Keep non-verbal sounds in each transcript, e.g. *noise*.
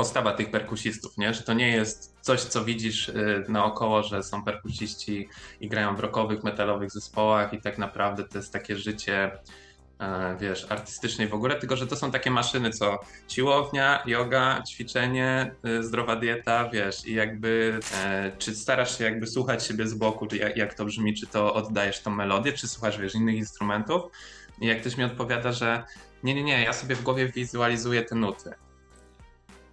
postawa tych perkusistów, nie? że to nie jest coś, co widzisz y, naokoło, że są perkusiści i grają w rockowych, metalowych zespołach i tak naprawdę to jest takie życie e, wiesz, artystycznej w ogóle, tylko że to są takie maszyny, co siłownia, yoga, ćwiczenie, y, zdrowa dieta, wiesz, i jakby e, czy starasz się jakby słuchać siebie z boku, czy jak, jak to brzmi, czy to oddajesz tą melodię, czy słuchasz, wiesz, innych instrumentów i jak ktoś mi odpowiada, że nie, nie, nie, ja sobie w głowie wizualizuję te nuty.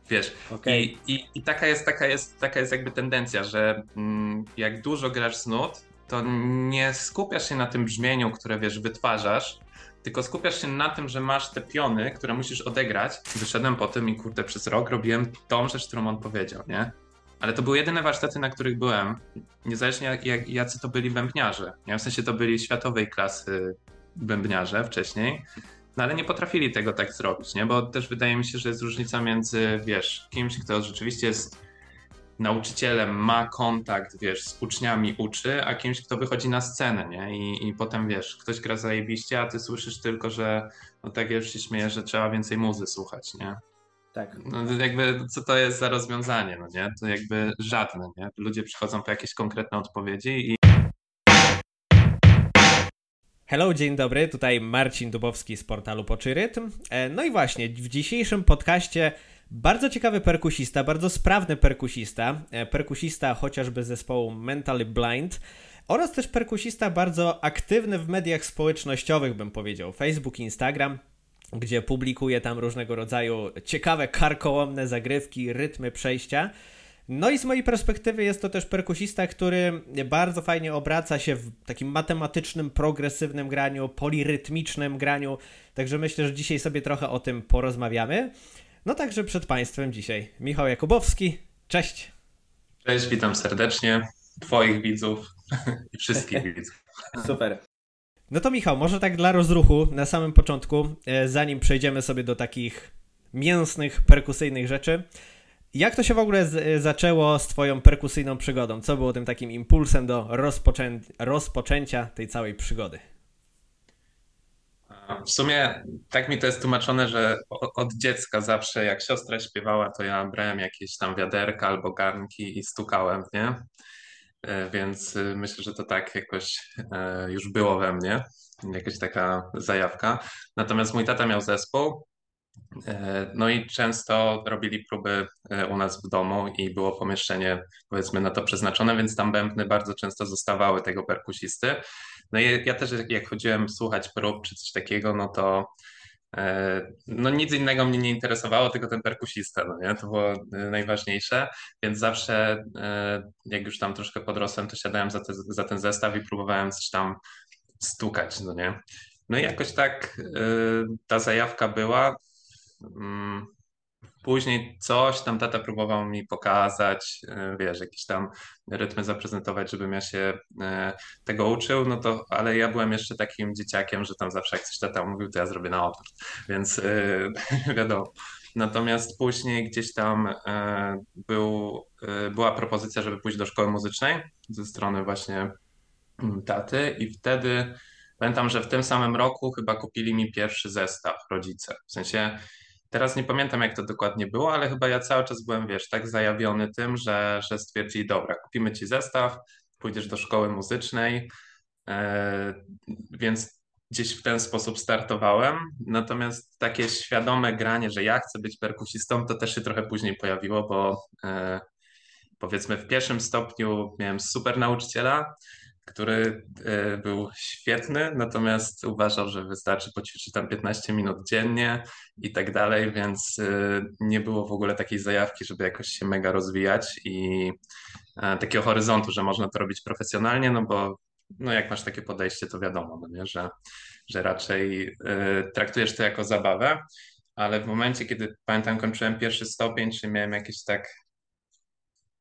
Wiesz, okay. I, i, i, taka, jest, taka, jest, taka jest jakby tendencja, że mm, jak dużo grasz z nut, to nie skupiasz się na tym brzmieniu, które wiesz, wytwarzasz, tylko skupiasz się na tym, że masz te piony, które musisz odegrać. Wyszedłem po tym i kurde, przez rok robiłem tą rzecz, którą on powiedział, nie? Ale to były jedyne warsztaty, na których byłem, niezależnie jak, jak, jacy to byli bębniarze. Nie? W sensie to byli światowej klasy bębniarze wcześniej. No ale nie potrafili tego tak zrobić, nie? Bo też wydaje mi się, że jest różnica między, wiesz, kimś, kto rzeczywiście jest nauczycielem, ma kontakt, wiesz, z uczniami, uczy, a kimś, kto wychodzi na scenę, nie? I, i potem, wiesz, ktoś gra zajebiście, a ty słyszysz tylko, że, no tak już się śmieję, że trzeba więcej muzy słuchać, nie? Tak. No jakby, co to jest za rozwiązanie, no nie? To jakby żadne, nie? Ludzie przychodzą po jakieś konkretne odpowiedzi i Hello, dzień dobry, tutaj Marcin Dubowski z portalu Poczyrytm. E, no i właśnie, w dzisiejszym podcaście bardzo ciekawy perkusista, bardzo sprawny perkusista, e, perkusista chociażby zespołu Mentally Blind oraz też perkusista bardzo aktywny w mediach społecznościowych, bym powiedział, Facebook, Instagram, gdzie publikuje tam różnego rodzaju ciekawe, karkołomne zagrywki, rytmy przejścia. No i z mojej perspektywy jest to też perkusista, który bardzo fajnie obraca się w takim matematycznym, progresywnym graniu, polirytmicznym graniu. Także myślę, że dzisiaj sobie trochę o tym porozmawiamy. No także przed Państwem dzisiaj Michał Jakubowski. Cześć. Cześć, witam serdecznie Twoich widzów *laughs* i wszystkich widzów. Super. No to Michał, może tak dla rozruchu na samym początku, e, zanim przejdziemy sobie do takich mięsnych, perkusyjnych rzeczy. Jak to się w ogóle z, zaczęło z Twoją perkusyjną przygodą? Co było tym takim impulsem do rozpoczę rozpoczęcia tej całej przygody? W sumie tak mi to jest tłumaczone, że od dziecka zawsze jak siostra śpiewała, to ja brałem jakieś tam wiaderka albo garnki i stukałem, nie? E, więc y, myślę, że to tak jakoś e, już było we mnie, jakaś taka zajawka. Natomiast mój tata miał zespół E, no i często robili próby e, u nas w domu i było pomieszczenie powiedzmy na to przeznaczone, więc tam bębny bardzo często zostawały tego perkusisty. No i ja też jak chodziłem słuchać prób czy coś takiego, no to e, no nic innego mnie nie interesowało, tylko ten perkusista, no nie? To było najważniejsze, więc zawsze jak już tam troszkę podrosłem, to siadałem za, te, za ten zestaw i próbowałem coś tam stukać, no nie? No i jakoś tak ta zajawka była. Mm, później coś tam tata próbował mi pokazać, e, wiesz, jakieś tam rytmy zaprezentować, żebym ja się e, tego uczył, no to, ale ja byłem jeszcze takim dzieciakiem, że tam zawsze jak coś tata mówił, to ja zrobię na odwrót, więc e, *laughs* wiadomo. Natomiast później gdzieś tam był, była propozycja, żeby pójść do szkoły muzycznej ze strony właśnie mm, taty i wtedy pamiętam, że w tym samym roku chyba kupili mi pierwszy zestaw rodzice. W sensie Teraz nie pamiętam, jak to dokładnie było, ale chyba ja cały czas byłem, wiesz, tak zajawiony tym, że, że stwierdzili, dobra, kupimy ci zestaw, pójdziesz do szkoły muzycznej, e, więc gdzieś w ten sposób startowałem. Natomiast takie świadome granie, że ja chcę być perkusistą, to też się trochę później pojawiło, bo e, powiedzmy w pierwszym stopniu miałem super nauczyciela, który e, był świetny, natomiast uważał, że wystarczy poćwiczyć tam 15 minut dziennie i tak dalej, więc e, nie było w ogóle takiej zajawki, żeby jakoś się mega rozwijać i e, takiego horyzontu, że można to robić profesjonalnie, no bo no jak masz takie podejście, to wiadomo, no nie? Że, że raczej traktujesz to jako zabawę, ale w momencie, kiedy pamiętam, kończyłem pierwszy stopień, czy miałem jakieś tak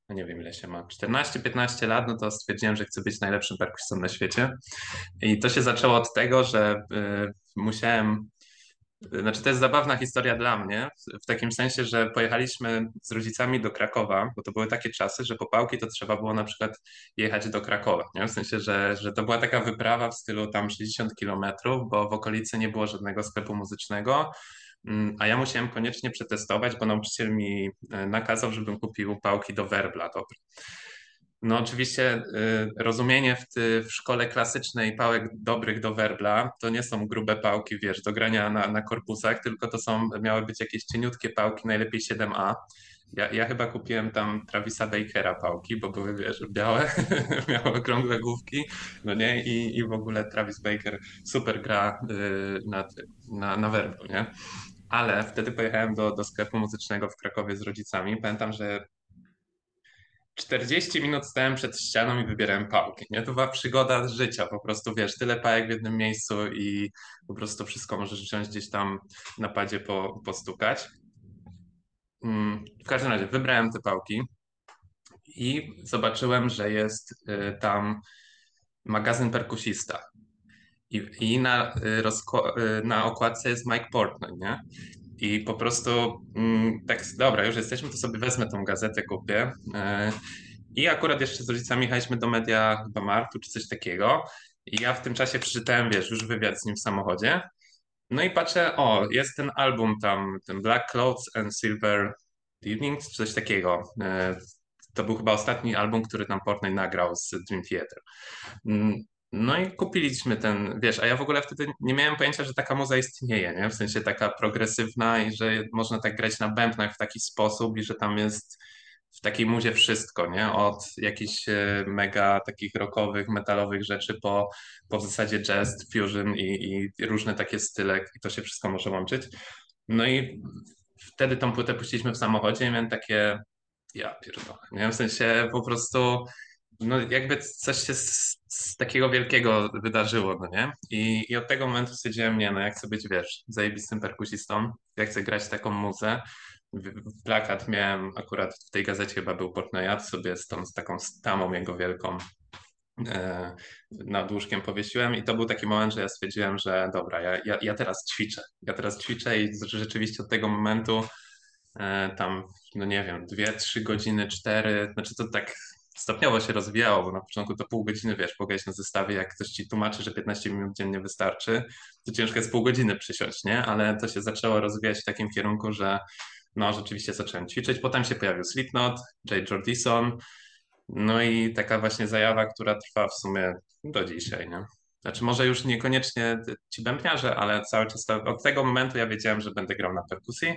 nie wiem ile się ma, 14-15 lat, no to stwierdziłem, że chcę być najlepszym perkusistą na świecie. I to się zaczęło od tego, że y, musiałem znaczy, to jest zabawna historia dla mnie, w takim sensie, że pojechaliśmy z rodzicami do Krakowa, bo to były takie czasy, że po pałki to trzeba było na przykład jechać do Krakowa. Nie? W sensie, że, że to była taka wyprawa w stylu tam 60 kilometrów, bo w okolicy nie było żadnego sklepu muzycznego. Mm, a ja musiałem koniecznie przetestować, bo nauczyciel mi e, nakazał, żebym kupił pałki do werbla. Dobre. No oczywiście y, rozumienie w, ty, w szkole klasycznej pałek dobrych do werbla to nie są grube pałki, wiesz, do grania na, na korpusach, tylko to są, miały być jakieś cieniutkie pałki, najlepiej 7A. Ja, ja chyba kupiłem tam Travisa Bakera pałki, bo były, wiesz, białe, *laughs* miały okrągłe główki, no nie, i, i w ogóle Travis Baker super gra y, na, na, na werblu, nie? Ale wtedy pojechałem do, do sklepu muzycznego w Krakowie z rodzicami. Pamiętam, że 40 minut stałem przed ścianą i wybierałem pałki. Nie? To była przygoda życia, po prostu wiesz, tyle pałek w jednym miejscu i po prostu wszystko możesz wziąć gdzieś tam na padzie po, postukać. Mm, w każdym razie wybrałem te pałki i zobaczyłem, że jest y, tam magazyn perkusista. I, i na, y, y, na okładce jest Mike Portnoy, nie? I po prostu mm, tak, dobra, już jesteśmy, to sobie wezmę tą gazetę, kupię. I akurat jeszcze z rodzicami jechaliśmy do media do Martu czy coś takiego. I ja w tym czasie przeczytałem, wiesz, już wywiad z nim w samochodzie. No i patrzę, o, jest ten album tam, ten Black Clothes and Silver Evenings, coś takiego. E, to był chyba ostatni album, który tam Portnoy nagrał z Dream Theater. Mm, no i kupiliśmy ten, wiesz, a ja w ogóle wtedy nie miałem pojęcia, że taka muza istnieje, nie? W sensie taka progresywna i że można tak grać na bębnach w taki sposób i że tam jest w takiej muzie wszystko, nie? Od jakichś e, mega takich rockowych, metalowych rzeczy po, po w zasadzie jazz, fusion i, i różne takie style i to się wszystko może łączyć. No i wtedy tą płytę puściliśmy w samochodzie i miałem takie, ja pierdolę, nie? W sensie po prostu no jakby coś się z, z, takiego wielkiego wydarzyło, no nie? I, I od tego momentu stwierdziłem, nie, no ja chcę być, wiesz, zajebistym perkusistą, ja chcę grać taką muzę. Plakat miałem akurat w tej gazecie chyba był Portnoyat, sobie z, tą, z taką stamą jego wielką e, nad łóżkiem powiesiłem i to był taki moment, że ja stwierdziłem, że dobra, ja, ja, ja teraz ćwiczę. Ja teraz ćwiczę i rzeczywiście od tego momentu e, tam, no nie wiem, dwie, trzy godziny, cztery, znaczy to tak stopniowo się rozwijało, bo na początku to pół godziny, wiesz, pograć na zestawie, jak ktoś ci tłumaczy, że 15 minut dziennie wystarczy, to ciężko jest pół godziny przysiąść, nie? Ale to się zaczęło rozwijać w takim kierunku, że no rzeczywiście zacząłem ćwiczyć. Potem się pojawił Slipknot, Jay Jordison, no i taka właśnie zajawa, która trwa w sumie do dzisiaj, nie? Znaczy może już niekoniecznie ci bębniarze, ale cały czas to, od tego momentu ja wiedziałem, że będę grał na perkusji.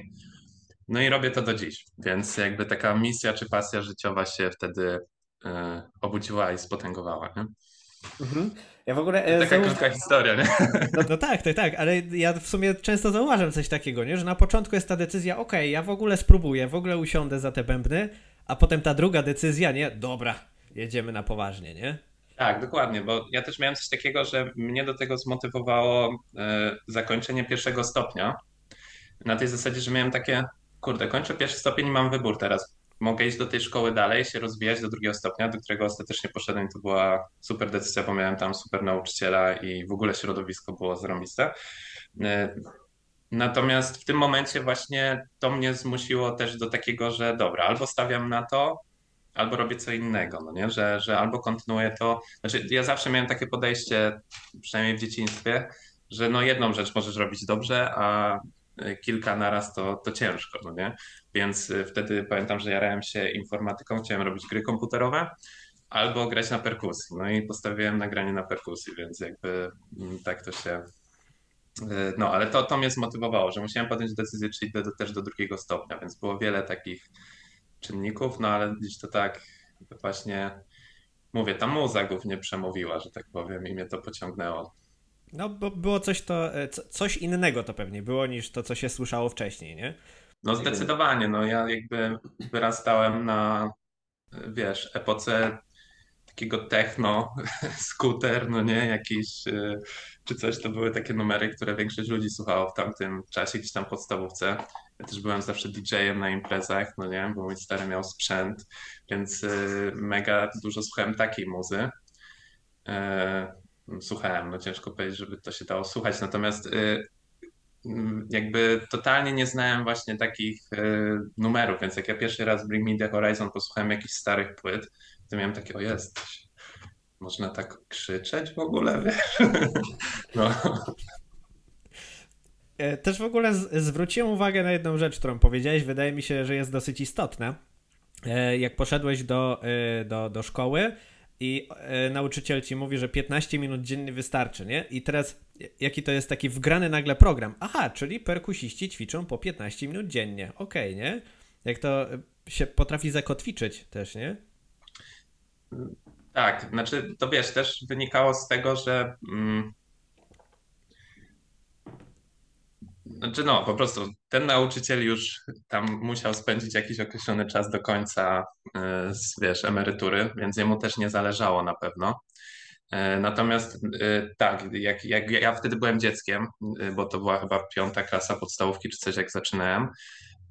No i robię to do dziś, więc jakby taka misja czy pasja życiowa się wtedy e, obudziła i spotęgowała. Nie? Mhm. Ja w ogóle. E, taka zauważ... krótka historia, nie? No, no, tak, tak, tak, ale ja w sumie często zauważam coś takiego, nie? że na początku jest ta decyzja, ok, ja w ogóle spróbuję, w ogóle usiądę za te bębny, a potem ta druga decyzja, nie? Dobra, jedziemy na poważnie, nie? Tak, dokładnie, bo ja też miałem coś takiego, że mnie do tego zmotywowało e, zakończenie pierwszego stopnia. Na tej zasadzie, że miałem takie, kurde, kończę pierwszy stopień i mam wybór teraz mogę iść do tej szkoły dalej, się rozwijać do drugiego stopnia, do którego ostatecznie poszedłem. To była super decyzja, bo miałem tam super nauczyciela i w ogóle środowisko było zarąbiste. E, natomiast w tym momencie właśnie to mnie zmusiło też do takiego, że dobra, albo stawiam na to, albo robię co innego, no nie? Że, że albo kontynuuję to. Znaczy, ja zawsze miałem takie podejście, przynajmniej w dzieciństwie, że no jedną rzecz możesz robić dobrze, a kilka naraz to, to ciężko, no nie? Więc y, wtedy pamiętam, że jarałem się informatyką, chciałem robić gry komputerowe albo grać na perkusji. No i postawiłem nagranie na perkusji, więc jakby mm, tak to się. Y, no, ale to, to mnie zmotywowało, że musiałem podjąć decyzję, czy idę do, też do drugiego stopnia, więc było wiele takich czynników, no ale gdzieś to tak właśnie mówię, ta muza głównie przemówiła, że tak powiem, i mnie to pociągnęło. No, bo było coś to, e, coś innego to pewnie było niż to, co się słyszało wcześniej, nie? No zdecydowanie, no ja jakby wyrastałem na, wiesz, epoce takiego techno, *laughs* skuter, no nie, jakiś, y, czy coś, to były takie numery, które większość ludzi słuchało w tamtym czasie, gdzieś tam podstawówce. Ja też byłem zawsze DJ-em na imprezach, no nie, bo mój stary miał sprzęt, więc y, mega dużo słuchałem takiej muzy. Słuchałem, no ciężko powiedzieć, żeby to się dało słuchać, natomiast y, Mm, jakby totalnie nie znałem właśnie takich y, numerów, więc jak ja pierwszy raz Bring Me The Horizon posłuchałem jakichś starych płyt, to miałem takie, o jest, można tak krzyczeć w ogóle, wiesz? *laughs* No. E, też w ogóle zwróciłem uwagę na jedną rzecz, którą powiedziałeś, wydaje mi się, że jest dosyć istotna. E, jak poszedłeś do, e, do, do szkoły i nauczyciel ci mówi, że 15 minut dziennie wystarczy, nie? I teraz jaki to jest taki wgrany nagle program? Aha, czyli perkusiści ćwiczą po 15 minut dziennie. Okej, okay, nie? Jak to się potrafi zakotwiczyć też, nie? Tak, znaczy to wiesz, też wynikało z tego, że mm, Znaczy no, po prostu ten nauczyciel już tam musiał spędzić jakiś określony czas do końca, e, wiesz, emerytury, więc jemu też nie zależało na pewno. E, natomiast e, tak, jak, jak ja wtedy byłem dzieckiem, bo to była chyba piąta klasa podstawówki czy coś, jak zaczynałem,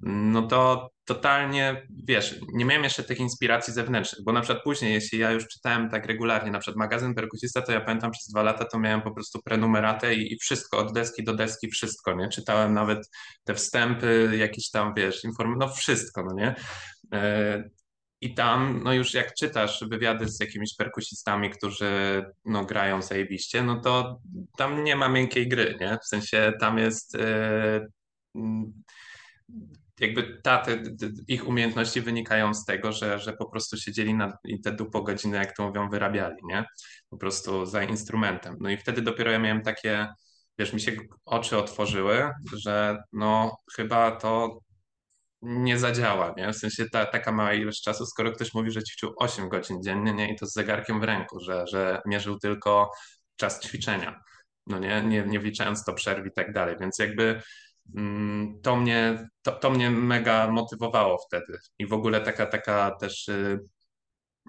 no to totalnie, wiesz, nie miałem jeszcze tych inspiracji zewnętrznych, bo na przykład później, jeśli ja już czytałem tak regularnie, na przykład magazyn perkusista, to ja pamiętam przez dwa lata to miałem po prostu prenumeratę i, i wszystko, od deski do deski, wszystko, nie? Czytałem nawet te wstępy, jakieś tam, wiesz, informacje, no wszystko, no nie? E, I tam, no już jak czytasz wywiady z jakimiś perkusistami, którzy no, grają zajebiście, no to tam nie ma miękkiej gry, nie? W sensie tam jest... Yy, jakby ta, te, te, ich umiejętności wynikają z tego, że, że po prostu siedzieli na, i te dupo godziny, jak to mówią, wyrabiali, nie? Po prostu za instrumentem. No i wtedy dopiero ja miałem takie, wiesz, mi się oczy otworzyły, że no chyba to nie zadziała, nie? W sensie ta, taka mała ilość czasu, skoro ktoś mówi, że ćwiczył 8 godzin dziennie, nie? I to z zegarkiem w ręku, że, że mierzył tylko czas ćwiczenia, no nie? Nie, nie wliczając to przerw i tak dalej, więc jakby to mnie, to, to mnie mega motywowało wtedy. I w ogóle taka, taka też y,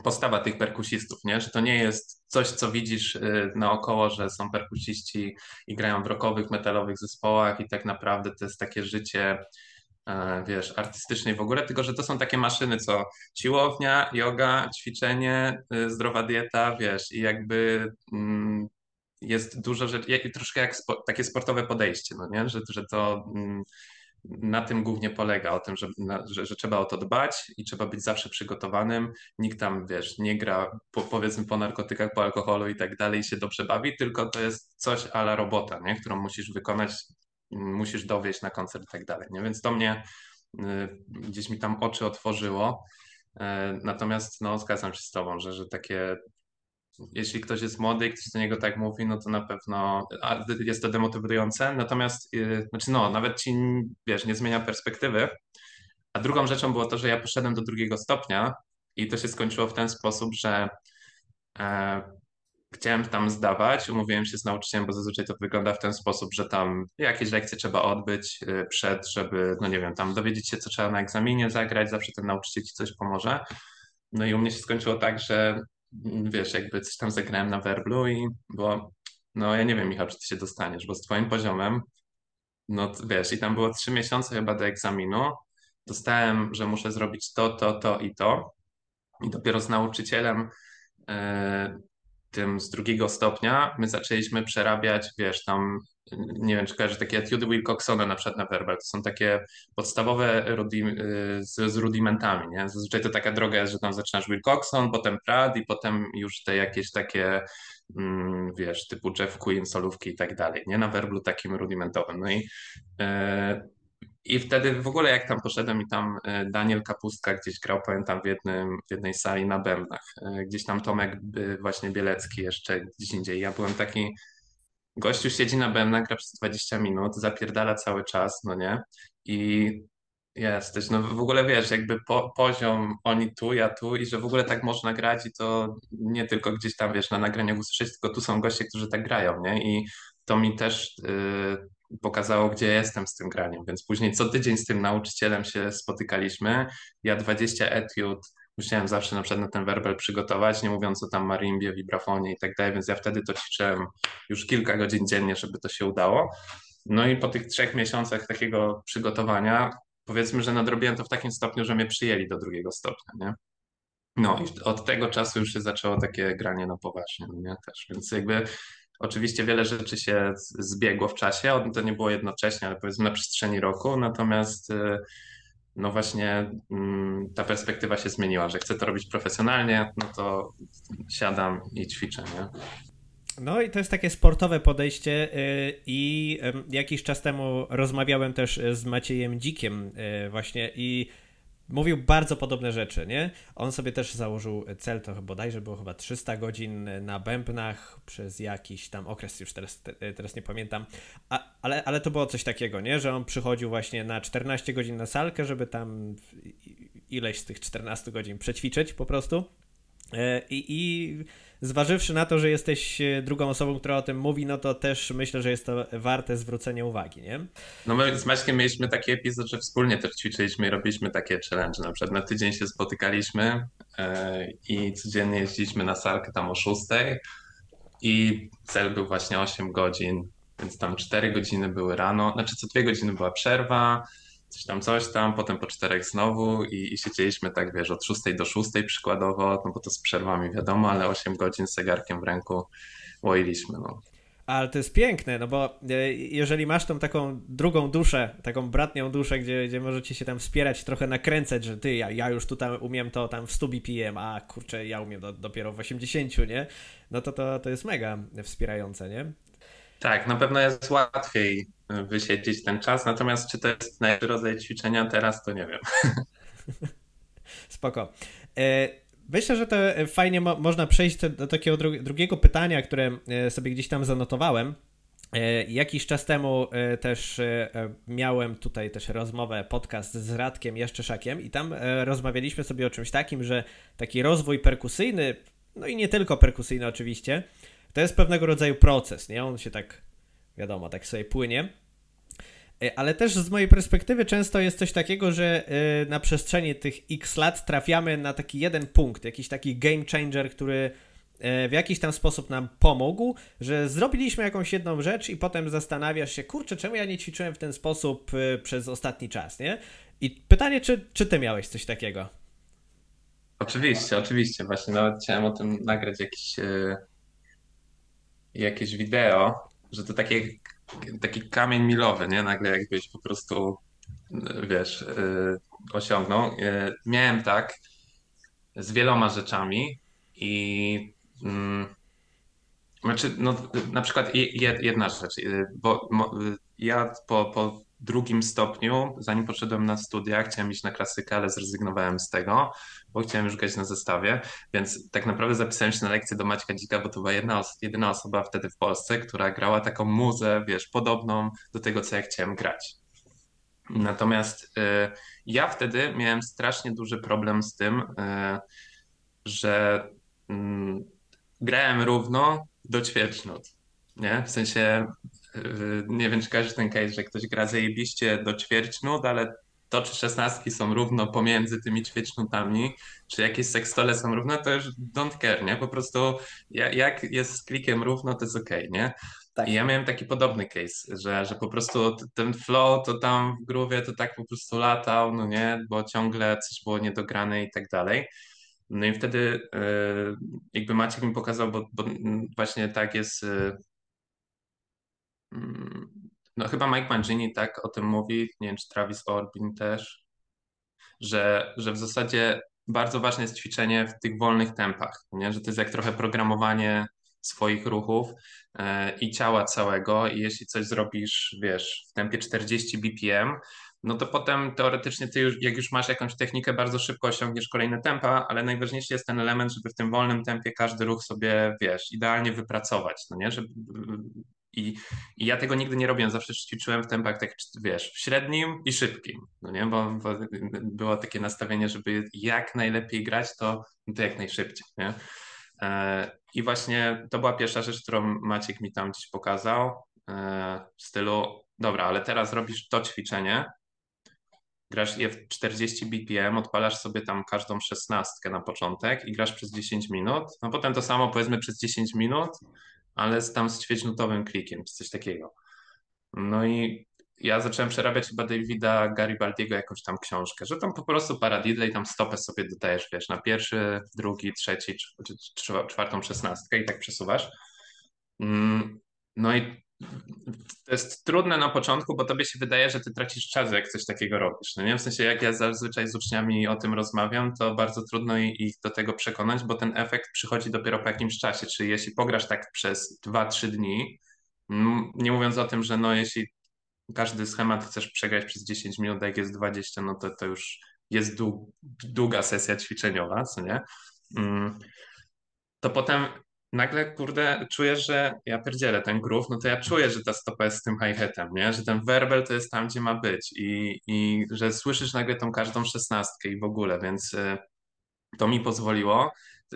postawa tych perkusistów, nie? że to nie jest coś, co widzisz y, naokoło, że są perkusiści i grają w rockowych, metalowych zespołach i tak naprawdę to jest takie życie e, wiesz, artystycznej w ogóle, tylko że to są takie maszyny, co siłownia, yoga, ćwiczenie, y, zdrowa dieta, wiesz, i jakby mm, jest dużo rzeczy, troszkę jak spo, takie sportowe podejście, no nie? Że, że to mm, na tym głównie polega, o tym, że, na, że, że, trzeba o to dbać i trzeba być zawsze przygotowanym. Nikt tam, wiesz, nie gra po, powiedzmy po narkotykach, po alkoholu i tak dalej się dobrze bawi, tylko to jest coś ala robota, nie? którą musisz wykonać, musisz dowieść na koncert i tak dalej. Nie? Więc to mnie y, gdzieś mi tam oczy otworzyło. Y, natomiast no, zgadzam się z Tobą, że, że takie jeśli ktoś jest młody i ktoś do niego tak mówi, no to na pewno jest to demotywujące. Natomiast, yy, znaczy no, nawet ci, wiesz, nie zmienia perspektywy. A drugą rzeczą było to, że ja poszedłem do drugiego stopnia i to się skończyło w ten sposób, że e, chciałem tam zdawać, umówiłem się z nauczycielem, bo zazwyczaj to wygląda w ten sposób, że tam jakieś lekcje trzeba odbyć yy, przed, żeby, no nie wiem, tam dowiedzieć się, co trzeba na egzaminie zagrać, zawsze ten nauczyciel ci coś pomoże. No i u mnie się skończyło tak, że wiesz, jakby coś tam zagrałem na werblu i bo no ja nie wiem Michał, czy ty się dostaniesz, bo z twoim poziomem, no wiesz, i tam było trzy miesiące chyba do egzaminu, dostałem, że muszę zrobić to, to, to i to. I dopiero z nauczycielem e, tym z drugiego stopnia my zaczęliśmy przerabiać, wiesz, tam nie wiem, czy kojarzysz takie etiudy Wilcoxona na przykład na werbel, to są takie podstawowe y, z, z, rudimentami, nie? Zazwyczaj to taka droga jest, że tam zaczynasz Wilcoxon, potem Prad i potem już te jakieś takie, mm, wiesz, typu Jeff Queen, solówki i tak dalej, nie? Na werblu takim rudimentowym. No i, yy, i wtedy w ogóle jak tam poszedłem i tam y, Daniel Kapustka gdzieś grał, pamiętam, w, jednym, w jednej sali na bębnach. Y, gdzieś tam Tomek właśnie Bielecki jeszcze gdzieś indziej. Ja byłem taki gościu siedzi na bębnach, gra przez 20 minut, zapierdala cały czas, no nie? I jesteś, no w ogóle wiesz, jakby po, poziom oni tu, ja tu i że w ogóle tak można grać i to nie tylko gdzieś tam, wiesz, na nagraniach usłyszeć, tylko tu są goście, którzy tak grają, nie? I to mi też y, pokazało, gdzie jestem z tym graniem, więc później co tydzień z tym nauczycielem się spotykaliśmy, ja 20 etiud musiałem zawsze na przykład na ten werbel przygotować, nie mówiąc o tam marimbie, vibrafonie i tak dalej, więc ja wtedy to ćwiczyłem już kilka godzin dziennie, żeby to się udało. No i po tych trzech miesiącach takiego przygotowania, powiedzmy, że nadrobiłem to w takim stopniu, że mnie przyjęli do drugiego stopnia, nie? No i od tego czasu już się zaczęło takie granie na poważnie, no nie? Też, więc jakby oczywiście wiele rzeczy się zbiegło w czasie, to nie było jednocześnie, ale powiedzmy na przestrzeni roku, natomiast y, no właśnie mm, ta perspektywa się zmieniła, że chcę to robić profesjonalnie, no to siadam i ćwiczę, nie? No i to jest takie sportowe podejście i jakiś czas temu rozmawiałem też z Maciejem Dzikiem właśnie i mówił bardzo podobne rzeczy, nie? On sobie też założył cel, to bodajże było chyba 300 godzin na bębnach przez jakiś tam okres, już teraz, teraz nie pamiętam, A, ale, ale to było coś takiego, nie? Że on przychodził właśnie na 14 godzin na salkę, żeby tam ileś z tych 14 godzin przećwiczyć po prostu. E, I, I zważywszy na to, że jesteś e, drugą osobą, która o tym mówi, no to też myślę, że jest to warte zwrócenia uwagi, nie? No my z Maćkiem mieliśmy taki epizod, że wspólnie też ćwiczyliśmy i robiliśmy takie challenge. Na przykład na tydzień się spotykaliśmy e, i codziennie jeździliśmy na salkę tam o 6 i cel był właśnie 8 godzin, więc tam 4 godziny były rano, znaczy co 2 godziny była przerwa, coś tam, coś tam, potem po czterech znowu i, i siedzieliśmy tak, wiesz, od szóstej do szóstej przykładowo, no bo to z przerwami wiadomo, ale 8 godzin z zegarkiem w ręku łoiliśmy, no. Ale to jest piękne, no bo e, jeżeli masz tą taką drugą duszę, taką bratnią duszę, gdzie, gdzie możecie się tam wspierać, trochę nakręcać, że ty, ja, ja już tutaj umiem to tam w 100 BPM, a kurczę, ja umiem do, dopiero w 80, nie? No to, to to jest mega wspierające, nie? Tak, na pewno jest łatwiej wysiedzieć ten czas, natomiast czy to jest najlepszy rodzaj ćwiczenia teraz, to nie wiem. *laughs* Spoko. E, myślę, że to fajnie mo można przejść do takiego dru drugiego pytania, które e, sobie gdzieś tam zanotowałem. E, jakiś czas temu też miałem tutaj też rozmowę, podcast z Radkiem Jaszczeszakiem i tam rozmawialiśmy sobie o czymś takim, że taki rozwój perkusyjny, no i nie tylko perkusyjny oczywiście, to jest pewnego rodzaju proces, nie? On się tak, wiadomo, tak sobie płynie. E, ale też z mojej perspektywy często jest coś takiego, że e, na przestrzeni tych x lat trafiamy na taki jeden punkt, jakiś taki game changer, który e, w jakiś tam sposób nam pomógł, że zrobiliśmy jakąś jedną rzecz i potem zastanawiasz się, kurczę, czemu ja nie ćwiczyłem w ten sposób przez ostatni czas, nie? I pytanie, czy, czy ty miałeś coś takiego? Oczywiście, oczywiście. Właśnie nawet chciałem o tym nagrać jakiś, jakieś wideo, że to takie taki kamień milowy, nie? Nagle jakbyś po prostu, wiesz, yy, osiągnął. Yy, miałem tak z wieloma rzeczami i yy, znaczy, no, na przykład jedna rzecz, yy, bo ja po, po drugim stopniu, zanim poszedłem na studia, chciałem iść na klasykę, ale zrezygnowałem z tego, bo chciałem już grać na zestawie, więc tak naprawdę zapisałem się na lekcję do Maćka Dzika, bo to była jedna, jedyna osoba wtedy w Polsce, która grała taką muzę, wiesz, podobną do tego, co ja chciałem grać. Natomiast y, ja wtedy miałem strasznie duży problem z tym, y, że y, grałem równo do ćwierćnut, nie? W sensie nie wiem, czy każdy ten case, że ktoś gra zajebiście do ćwierćnut, ale to, czy szesnastki są równo pomiędzy tymi ćwierćnutami, czy jakieś sekstole są równo, to już don't care, nie? Po prostu jak jest z klikiem równo, to jest ok, nie? Tak. I ja miałem taki podobny case, że, że po prostu ten flow to tam w głowie to tak po prostu latał, no nie, bo ciągle coś było niedograne i tak dalej. No i wtedy yy, jakby Maciek mi pokazał, bo, bo właśnie tak jest yy, no chyba Mike Mangini tak o tym mówi, nie wiem czy Travis Orbin też, że, że w zasadzie bardzo ważne jest ćwiczenie w tych wolnych tempach, nie? że to jest jak trochę programowanie swoich ruchów e, i ciała całego i jeśli coś zrobisz, wiesz, w tempie 40 BPM, no to potem teoretycznie ty już, jak już masz jakąś technikę, bardzo szybko osiągniesz kolejne tempa, ale najważniejszy jest ten element, żeby w tym wolnym tempie każdy ruch sobie, wiesz, idealnie wypracować, no nie, żeby i, I ja tego nigdy nie robiłem, zawsze ćwiczyłem w tempach tak, wiesz, średnim i szybkim, no nie, bo, bo było takie nastawienie, żeby jak najlepiej grać, to, to jak najszybciej, nie. E, I właśnie to była pierwsza rzecz, którą Maciek mi tam gdzieś pokazał, e, w stylu, dobra, ale teraz robisz to ćwiczenie, grasz je w 40 BPM, odpalasz sobie tam każdą szesnastkę na początek i grasz przez 10 minut, no potem to samo powiedzmy przez 10 minut, ale tam z ćwierćnutowym klikiem, coś takiego. No i ja zacząłem przerabiać chyba Davida Garibaldiego jakąś tam książkę, że tam po prostu paradidle i tam stopę sobie dodajesz, wiesz, na pierwszy, drugi, trzeci, czwartą szesnastkę i tak przesuwasz. Mm, no i to jest trudne na początku, bo tobie się wydaje, że ty tracisz czas, jak coś takiego robisz. No nie? W sensie, jak ja zazwyczaj z uczniami o tym rozmawiam, to bardzo trudno ich do tego przekonać, bo ten efekt przychodzi dopiero po jakimś czasie. Czyli jeśli pograsz tak przez 2-3 dni, nie mówiąc o tym, że no jeśli każdy schemat chcesz przegrać przez 10 minut, jak jest 20, no to to już jest długa sesja ćwiczeniowa, co nie? Mm. To potem nagle, kurde, czujesz, że ja pierdzielę ten groove, no to ja czuję, że ta stopa jest z tym hi-hatem, nie? Że ten werbel to jest tam, gdzie ma być i, i że słyszysz nagle tą każdą szesnastkę i w ogóle, więc y, to mi pozwoliło,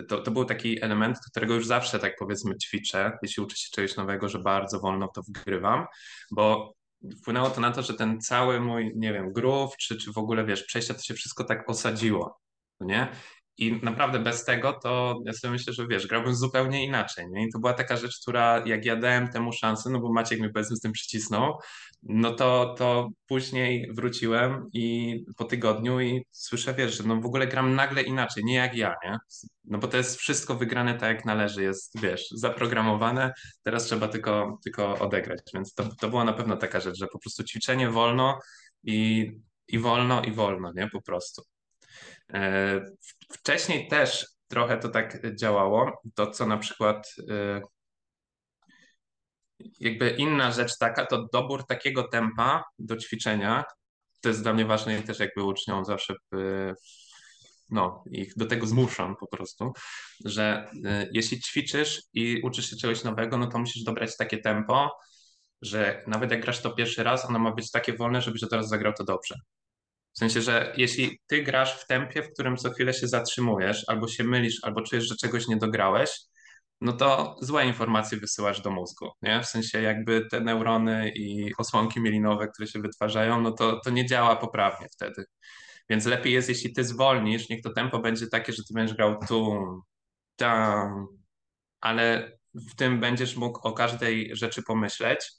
to, to był taki element, którego już zawsze, tak powiedzmy, ćwiczę, jeśli uczę się czegoś nowego, że bardzo wolno to wgrywam, bo wpłynęło to na to, że ten cały mój, nie wiem, groove, czy, czy w ogóle, wiesz, przejścia, to się wszystko tak osadziło, nie? I naprawdę bez tego to ja sobie myślę, że wiesz, grałbym zupełnie inaczej. Nie? I to była taka rzecz, która jak ja dałem temu szansę, no bo Maciek mi powiedzmy z tym przycisnął, no to, to później wróciłem i po tygodniu i słyszę, wiesz, że no w ogóle gram nagle inaczej, nie jak ja, nie? No bo to jest wszystko wygrane tak jak należy, jest, wiesz, zaprogramowane, teraz trzeba tylko, tylko odegrać, więc to, to była na pewno taka rzecz, że po prostu ćwiczenie wolno i, i wolno i wolno, nie? Po prostu. E, wcześniej też trochę to tak działało. To, co na przykład e, jakby inna rzecz taka, to dobór takiego tempa do ćwiczenia. To jest dla mnie ważne i też jakby uczniom zawsze no, ich do tego zmuszam po prostu, że e, jeśli ćwiczysz i uczysz się czegoś nowego, no to musisz dobrać takie tempo, że nawet jak grasz to pierwszy raz, ono ma być takie wolne, żebyś od razu zagrał to dobrze. W sensie, że jeśli ty grasz w tempie, w którym co chwilę się zatrzymujesz, albo się mylisz, albo czujesz, że czegoś nie dograłeś, no to złe informacje wysyłasz do mózgu, nie? W sensie jakby te neurony i osłonki mielinowe, które się wytwarzają, no to, to nie działa poprawnie wtedy. Więc lepiej jest, jeśli ty zwolnisz, niech to tempo będzie takie, że ty będziesz grał tu, tam, ale w tym będziesz mógł o każdej rzeczy pomyśleć,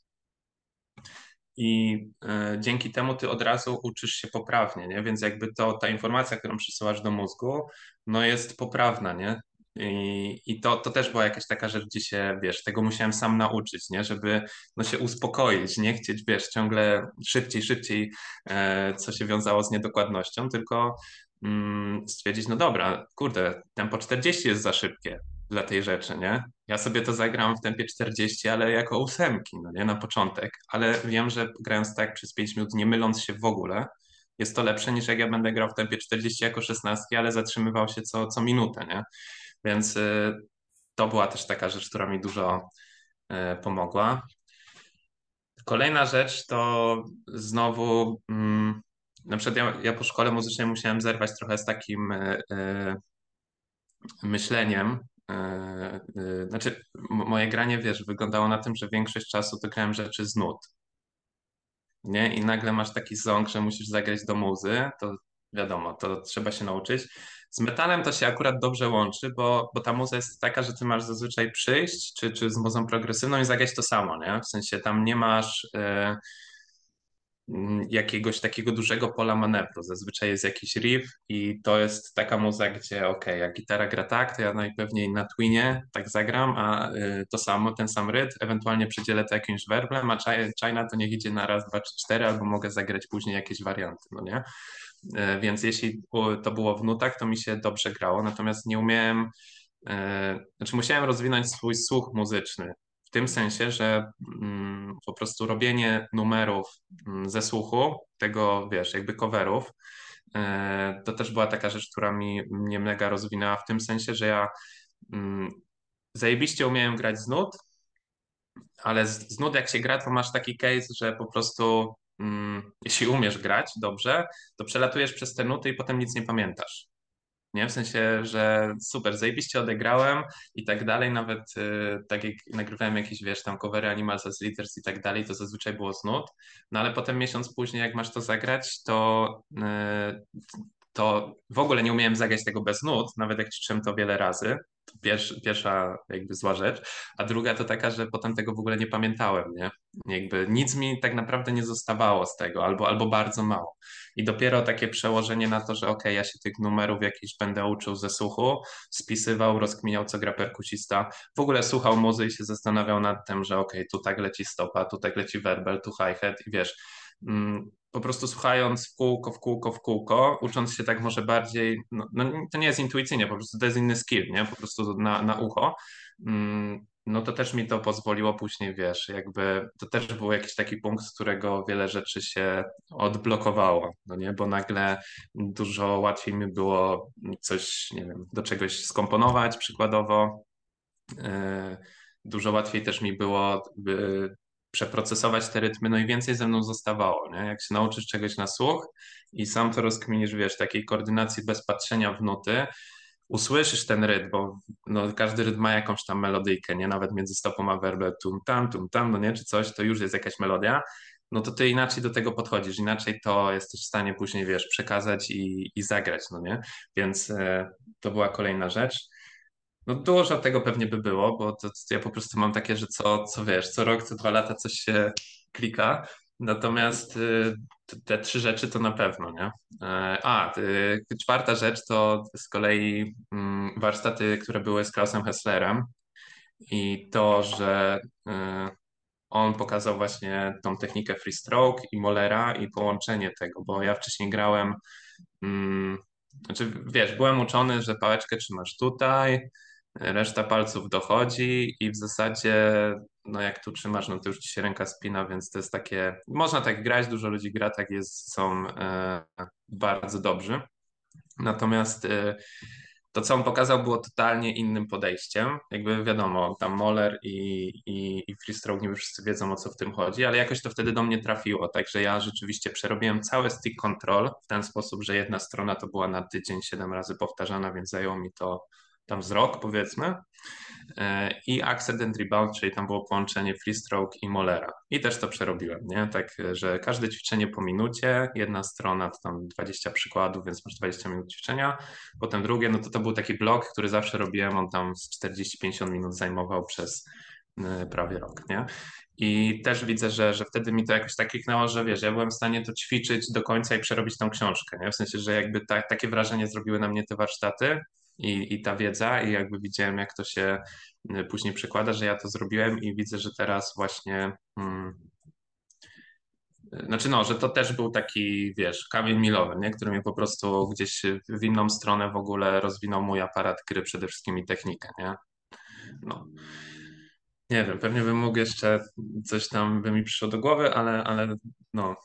i y, dzięki temu ty od razu uczysz się poprawnie, nie? Więc jakby to ta informacja, którą przysyłasz do mózgu, no jest poprawna, nie? I, i to, to też była jakaś taka rzecz, gdzie się, wiesz, tego musiałem sam nauczyć, nie? Żeby no, się uspokoić, nie chcieć, wiesz, ciągle szybciej, szybciej, e, co się wiązało z niedokładnością, tylko mm, stwierdzić, no dobra, kurde, tempo 40 jest za szybkie, dla tej rzeczy, nie? Ja sobie to zagram w tempie 40, ale jako ósemki, no nie, na początek, ale wiem, że grając tak przez 5 minut, nie myląc się w ogóle, jest to lepsze niż jak ja będę grał w tempie 40 jako 16, ale zatrzymywał się co, co minutę, nie? Więc y, to była też taka rzecz, która mi dużo y, pomogła. Kolejna rzecz to znowu, mm, na przykład ja, ja, po szkole muzycznej musiałem zerwać trochę z takim y, y myśleniem, znaczy, moje granie, wiesz, wyglądało na tym, że większość czasu to grałem rzeczy z nut. Nie? I nagle masz taki ząg, że musisz zagrać do muzy, to wiadomo, to trzeba się nauczyć. Z metalem to się akurat dobrze łączy, bo, bo ta muza jest taka, że ty masz zazwyczaj przyjść, czy, czy z muzą progresywną i zagrać to samo, nie? W sensie tam nie masz... Yy, jakiegoś takiego dużego pola manewru. Zazwyczaj jest jakiś riff i to jest taka muza, gdzie ok, jak gitara gra tak, to ja najpewniej na twinie tak zagram, a y, to samo, ten sam rytm, ewentualnie przydzielę to jakimś werblem, a China to niech idzie na raz, dwa, trzy, cztery, albo mogę zagrać później jakieś warianty, no nie? Y, więc jeśli to było w nutach, to mi się dobrze grało, natomiast nie umiałem, y, znaczy musiałem rozwinąć swój słuch muzyczny, tym sensie, że mm, po prostu robienie numerów mm, ze słuchu, tego wiesz, jakby coverów, e, to też była taka rzecz, która mi mnie mega rozwinęła w tym sensie, że ja mm, zajebiście umiałem grać z nut, ale z, z nut jak się gra, to masz taki case, że po prostu jeśli umiesz grać dobrze, to przelatujesz przez te nuty i potem nic nie pamiętasz nie? W sensie, że super, zajebiście odegrałem i tak dalej, nawet y, tak jak nagrywałem jakieś, wiesz, tam covery Animals as Leaders i tak dalej, to zazwyczaj było z nut, no ale potem miesiąc później, jak masz to zagrać, to y, to w ogóle nie umiałem zagrać tego bez nut, nawet jak ćwiczyłem to wiele razy. Pierwsza, pierwsza jakby zła rzecz, a druga to taka, że potem tego w ogóle nie pamiętałem, nie? Jakby nic mi tak naprawdę nie zostawało z tego, albo, albo bardzo mało. I dopiero takie przełożenie na to, że ok, ja się tych numerów jakichś będę uczył ze słuchu, spisywał, rozkminiał, co gra perkusista, w ogóle słuchał muzy i się zastanawiał nad tym, że ok, tu tak leci stopa, tu tak leci werbel, tu hi-hat i wiesz, mm, po prostu słuchając w kółko, w kółko, w kółko, ucząc się tak może bardziej, no, no to nie jest intuicyjnie, po prostu to jest inny skill, nie? Po prostu na, na ucho. Mm, no to też mi to pozwoliło później, wiesz, jakby to też był jakiś taki punkt, z którego wiele rzeczy się odblokowało, no nie? Bo nagle dużo łatwiej mi było coś, nie wiem, do czegoś skomponować przykładowo. E, dużo łatwiej też mi było przeprocesować te rytmy, no i więcej ze mną zostawało, nie? Jak się nauczysz czegoś na słuch i sam to rozkminisz, wiesz, takiej koordynacji bez patrzenia w nuty, usłyszysz ten rytm, bo no, każdy rytm ma jakąś tam melodyjkę, nie? Nawet między stopą a werbę tum tam, tum tam, no nie? Czy coś, to już jest jakaś melodia, no to ty inaczej do tego podchodzisz, inaczej to jesteś w stanie później, wiesz, przekazać i, i zagrać, no nie? Więc e, to była kolejna rzecz. No dużo tego pewnie by było, bo to, to ja po prostu mam takie, że co, co wiesz, co rok, co dwa lata coś się klika. Natomiast y, te trzy rzeczy to na pewno, nie? E, a, y, czwarta rzecz to z kolei mm, warsztaty, które były z Klausem Hesslerem i to, że y, on pokazał właśnie tą technikę free stroke i Mollera i połączenie tego, bo ja wcześniej grałem, mm, znaczy wiesz, byłem uczony, że pałeczkę trzymasz tutaj, reszta palców dochodzi i w zasadzie, no jak tu trzymasz, no to już ci się ręka spina, więc to jest takie, można tak grać, dużo ludzi gra, tak jest, są e, bardzo dobrzy. Natomiast e, to, co on pokazał, było totalnie innym podejściem. Jakby wiadomo, tam Moller i, i, i Freestroke niby wszyscy wiedzą, o co w tym chodzi, ale jakoś to wtedy do mnie trafiło. Także ja rzeczywiście przerobiłem całe stick control w ten sposób, że jedna strona to była na tydzień siedem razy powtarzana, więc zajęło mi to tam wzrok powiedzmy e, i Accident Rebound, czyli tam było połączenie Freestroke i Mollera. I też to przerobiłem, nie? Tak, że każde ćwiczenie po minucie, jedna strona to tam 20 przykładów, więc masz 20 minut ćwiczenia, potem drugie, no to to był taki blok, który zawsze robiłem, on tam 40-50 minut zajmował przez e, prawie rok, nie? I też widzę, że, że wtedy mi to jakoś tak kliknęło, że wiesz, ja byłem w stanie to ćwiczyć do końca i przerobić tą książkę, nie? W sensie, że jakby ta, takie wrażenie zrobiły na mnie te warsztaty, i, i ta wiedza, i jakby widziałem, jak to się y, później przekłada, że ja to zrobiłem i widzę, że teraz właśnie. Hmm, znaczy, no, że to też był taki, wiesz, kamień milowy, nie? który mnie po prostu gdzieś w inną stronę w ogóle rozwinął mój aparat gry, przede wszystkim i technikę, nie? No. Nie wiem, pewnie bym mógł jeszcze coś tam by mi przyszło do głowy, ale, ale no,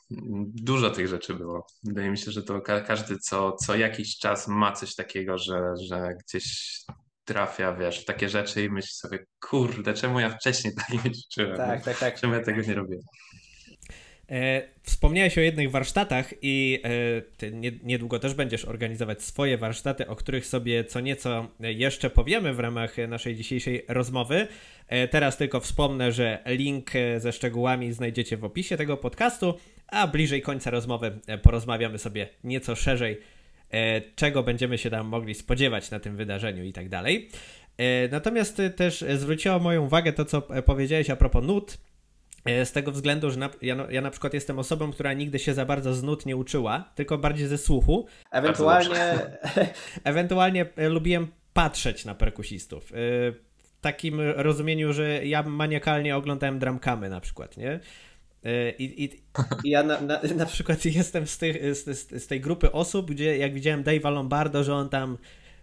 dużo tych rzeczy było. Wydaje mi się, że to każdy co, co jakiś czas ma coś takiego, że, że gdzieś trafia, wiesz, takie rzeczy i myśli sobie, kurde, czemu ja wcześniej tak nie ćwiczyłem? Tak, tak, tak. Czemu ja tego nie robię? E, wspomniałeś o jednych warsztatach i e, ty niedługo też będziesz organizować swoje warsztaty, o których sobie co nieco jeszcze powiemy w ramach naszej dzisiejszej rozmowy. E, teraz tylko wspomnę, że link ze szczegółami znajdziecie w opisie tego podcastu, a bliżej końca rozmowy porozmawiamy sobie nieco szerzej, czego będziemy się tam mogli spodziewać na tym wydarzeniu i tak dalej. Natomiast też zwróciło moją uwagę to, co powiedziałeś a propos nut z tego względu, że na, ja, no, ja, na przykład jestem osobą, która nigdy się za bardzo z nut nie uczyła, tylko bardziej ze słuchu. Ewentualnie, *laughs* ewentualnie e, lubiłem patrzeć na perkusistów. E, w takim rozumieniu, że ja maniakalnie oglądałem dramkamy na przykład, nie? I, i, i *laughs* ja na, na, *laughs* na, przykład jestem z, tych, z, z, tej grupy osób, gdzie jak widziałem Dave'a Lombardo, że on tam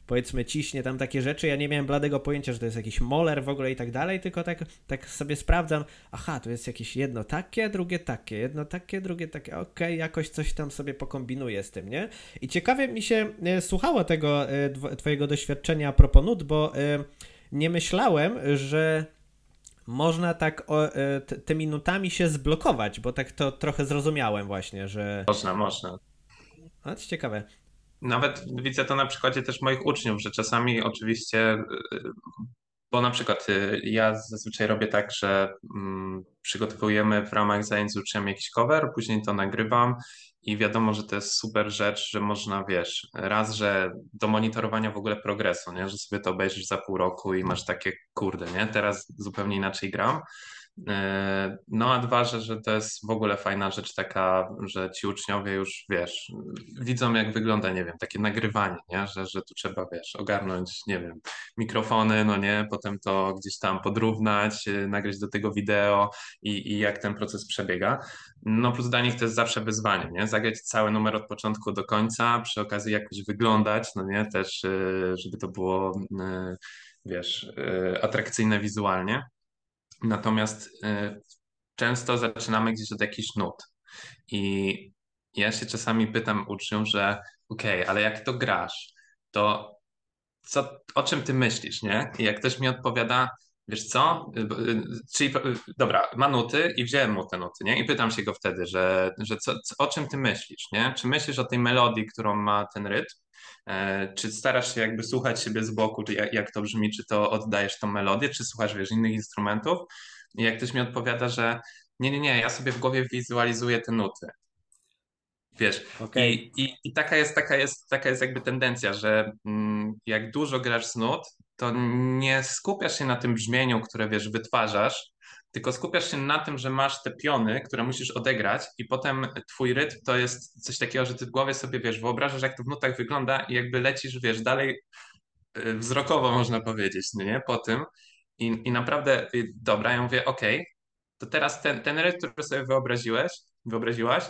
powiedzmy ciśnie tam takie rzeczy. Ja nie miałem bladego pojęcia, że to jest jakiś moler w ogóle i tak dalej, tylko tak, tak sobie sprawdzam, aha, tu jest jakieś jedno takie, drugie takie, jedno takie, drugie takie, okej, okay, jakoś coś tam sobie pokombinuję z tym, nie? I ciekawie mi się e, słuchało tego e, twojego doświadczenia a propos nut, bo e, nie myślałem, że można tak o, tymi nutami się zblokować, bo tak to trochę zrozumiałem właśnie, że... Można, można. No, to ciekawe. Nawet widzę to na przykładzie też moich uczniów, że czasami oczywiście, y, bo na przykład y, ja zazwyczaj robię tak, że mm, przygotowujemy w ramach zajęć z uczniami jakiś cover, później to nagrywam i wiadomo, że to jest super rzecz, że można, wiesz, raz, że do monitorowania w ogóle progresu, nie? że sobie to obejrzysz za pół roku i masz takie, kurde, nie? Teraz zupełnie inaczej gram. No a dwa, że, że to jest w ogóle fajna rzecz taka, że ci uczniowie już, wiesz, widzą jak wygląda, nie wiem, takie nagrywanie, nie? Że, że tu trzeba, wiesz, ogarnąć, nie wiem, mikrofony, no nie, potem to gdzieś tam podrównać, e, nagrać do tego wideo i, i jak ten proces przebiega. No plus dla nich to jest zawsze wyzwanie, nie? Zagrać cały numer od początku do końca, przy okazji jakoś wyglądać, no nie, też e, żeby to było, wiesz, atrakcyjne wizualnie. Natomiast y, często zaczynamy gdzieś od jakichś nut. I ja się czasami pytam uczniów, że okej, okay, ale jak to grasz, to co, o czym ty myślisz, nie? I jak ktoś mi odpowiada, wiesz co, y, y, czyli dobra, ma nuty i wziąłem mu te nuty, nie? I pytam się go wtedy, że, że co, o czym ty myślisz, nie? Czy myślisz o tej melodii, którą ma ten rytm? E, czy starasz się jakby słuchać siebie z boku, czy jak, jak to brzmi, czy to oddajesz tą melodię, czy słuchasz, wiesz, innych instrumentów? I jak ktoś mi odpowiada, że nie, nie, nie, ja sobie w głowie wizualizuję te nuty. Wiesz, okay. I, i, i, taka, jest, taka, jest, taka jest jakby tendencja, że mm, jak dużo grasz z nut, to nie skupiasz się na tym brzmieniu, które wiesz, wytwarzasz, tylko skupiasz się na tym, że masz te piony, które musisz odegrać i potem twój rytm to jest coś takiego, że ty w głowie sobie, wiesz, wyobrażasz, jak to w nutach wygląda i jakby lecisz, wiesz, dalej y, wzrokowo można powiedzieć, no nie, po tym i, i naprawdę, y, dobra, ja mówię, ok, to teraz ten, ten rytm, który sobie wyobraziłeś, wyobraziłaś,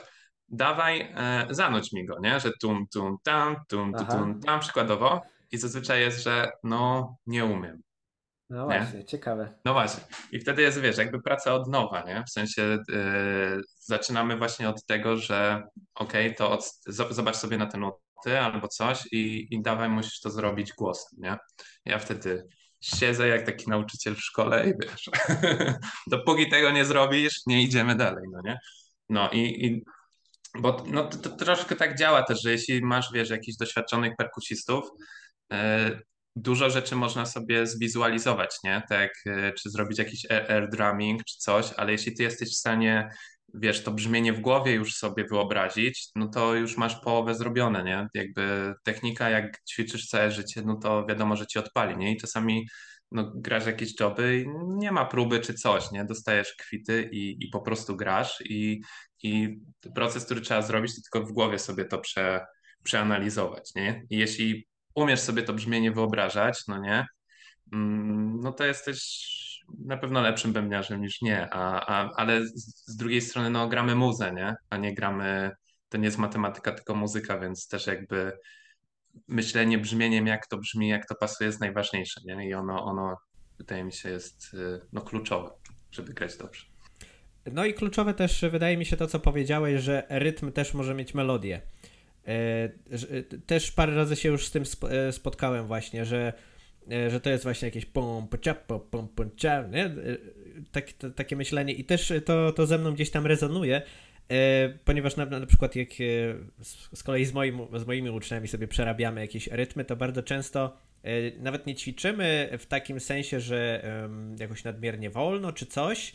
dawaj, e, zanuć mi go, nie, że tum, tum, tam, tum, tum, tum, tam, przykładowo i zazwyczaj jest, że no, nie umiem, no właśnie, nie? ciekawe. No właśnie. I wtedy jest, wiesz, jakby praca od nowa, nie? W sensie yy, zaczynamy właśnie od tego, że okej, okay, to od, zobacz sobie na te nuty albo coś i, i dawaj, musisz to zrobić głosem, nie? Ja wtedy siedzę jak taki nauczyciel w szkole i wiesz, *laughs* dopóki tego nie zrobisz, nie idziemy dalej, no nie? No i, i bo no, to, to troszkę tak działa też, że jeśli masz, wiesz, jakichś doświadczonych perkusistów, yy, dużo rzeczy można sobie zwizualizować, nie? Tak, e, czy zrobić jakiś air drumming, czy coś, ale jeśli ty jesteś w stanie, wiesz, to brzmienie w głowie już sobie wyobrazić, no to już masz połowę zrobione, nie? Jakby technika, jak ćwiczysz całe życie, no to wiadomo, że ci odpali, nie? I czasami no, grasz jakieś joby i nie ma próby czy coś, nie? Dostajesz kwity i, i po prostu grasz i, i proces, który trzeba zrobić, to tylko w głowie sobie to prze, przeanalizować, nie? I jeśli umiesz sobie to brzmienie wyobrażać, no nie, mm, no to jesteś na pewno lepszym bębniarzem niż nie, a, a, ale z, drugiej strony no gramy muzę, nie, a nie gramy, to nie jest matematyka, tylko muzyka, więc też jakby myślenie brzmieniem, jak to brzmi, jak to pasuje jest najważniejsze, nie, i ono, ono wydaje mi się jest y, no, kluczowe, żeby grać dobrze. No i kluczowe też wydaje mi się to, co powiedziałeś, że rytm też może mieć melodię. E, też parę razy się już z tym e, spotkałem właśnie, że, e, że to jest właśnie jakieś pom, pcia, pom, pom, cia, nie? Tak, to, takie myślenie i też to, to ze mną gdzieś tam rezonuje, ponieważ na, na przykład jak z kolei z, moim, z moimi uczniami sobie przerabiamy jakieś rytmy, to bardzo często nawet nie ćwiczymy w takim sensie, że jakoś nadmiernie wolno czy coś,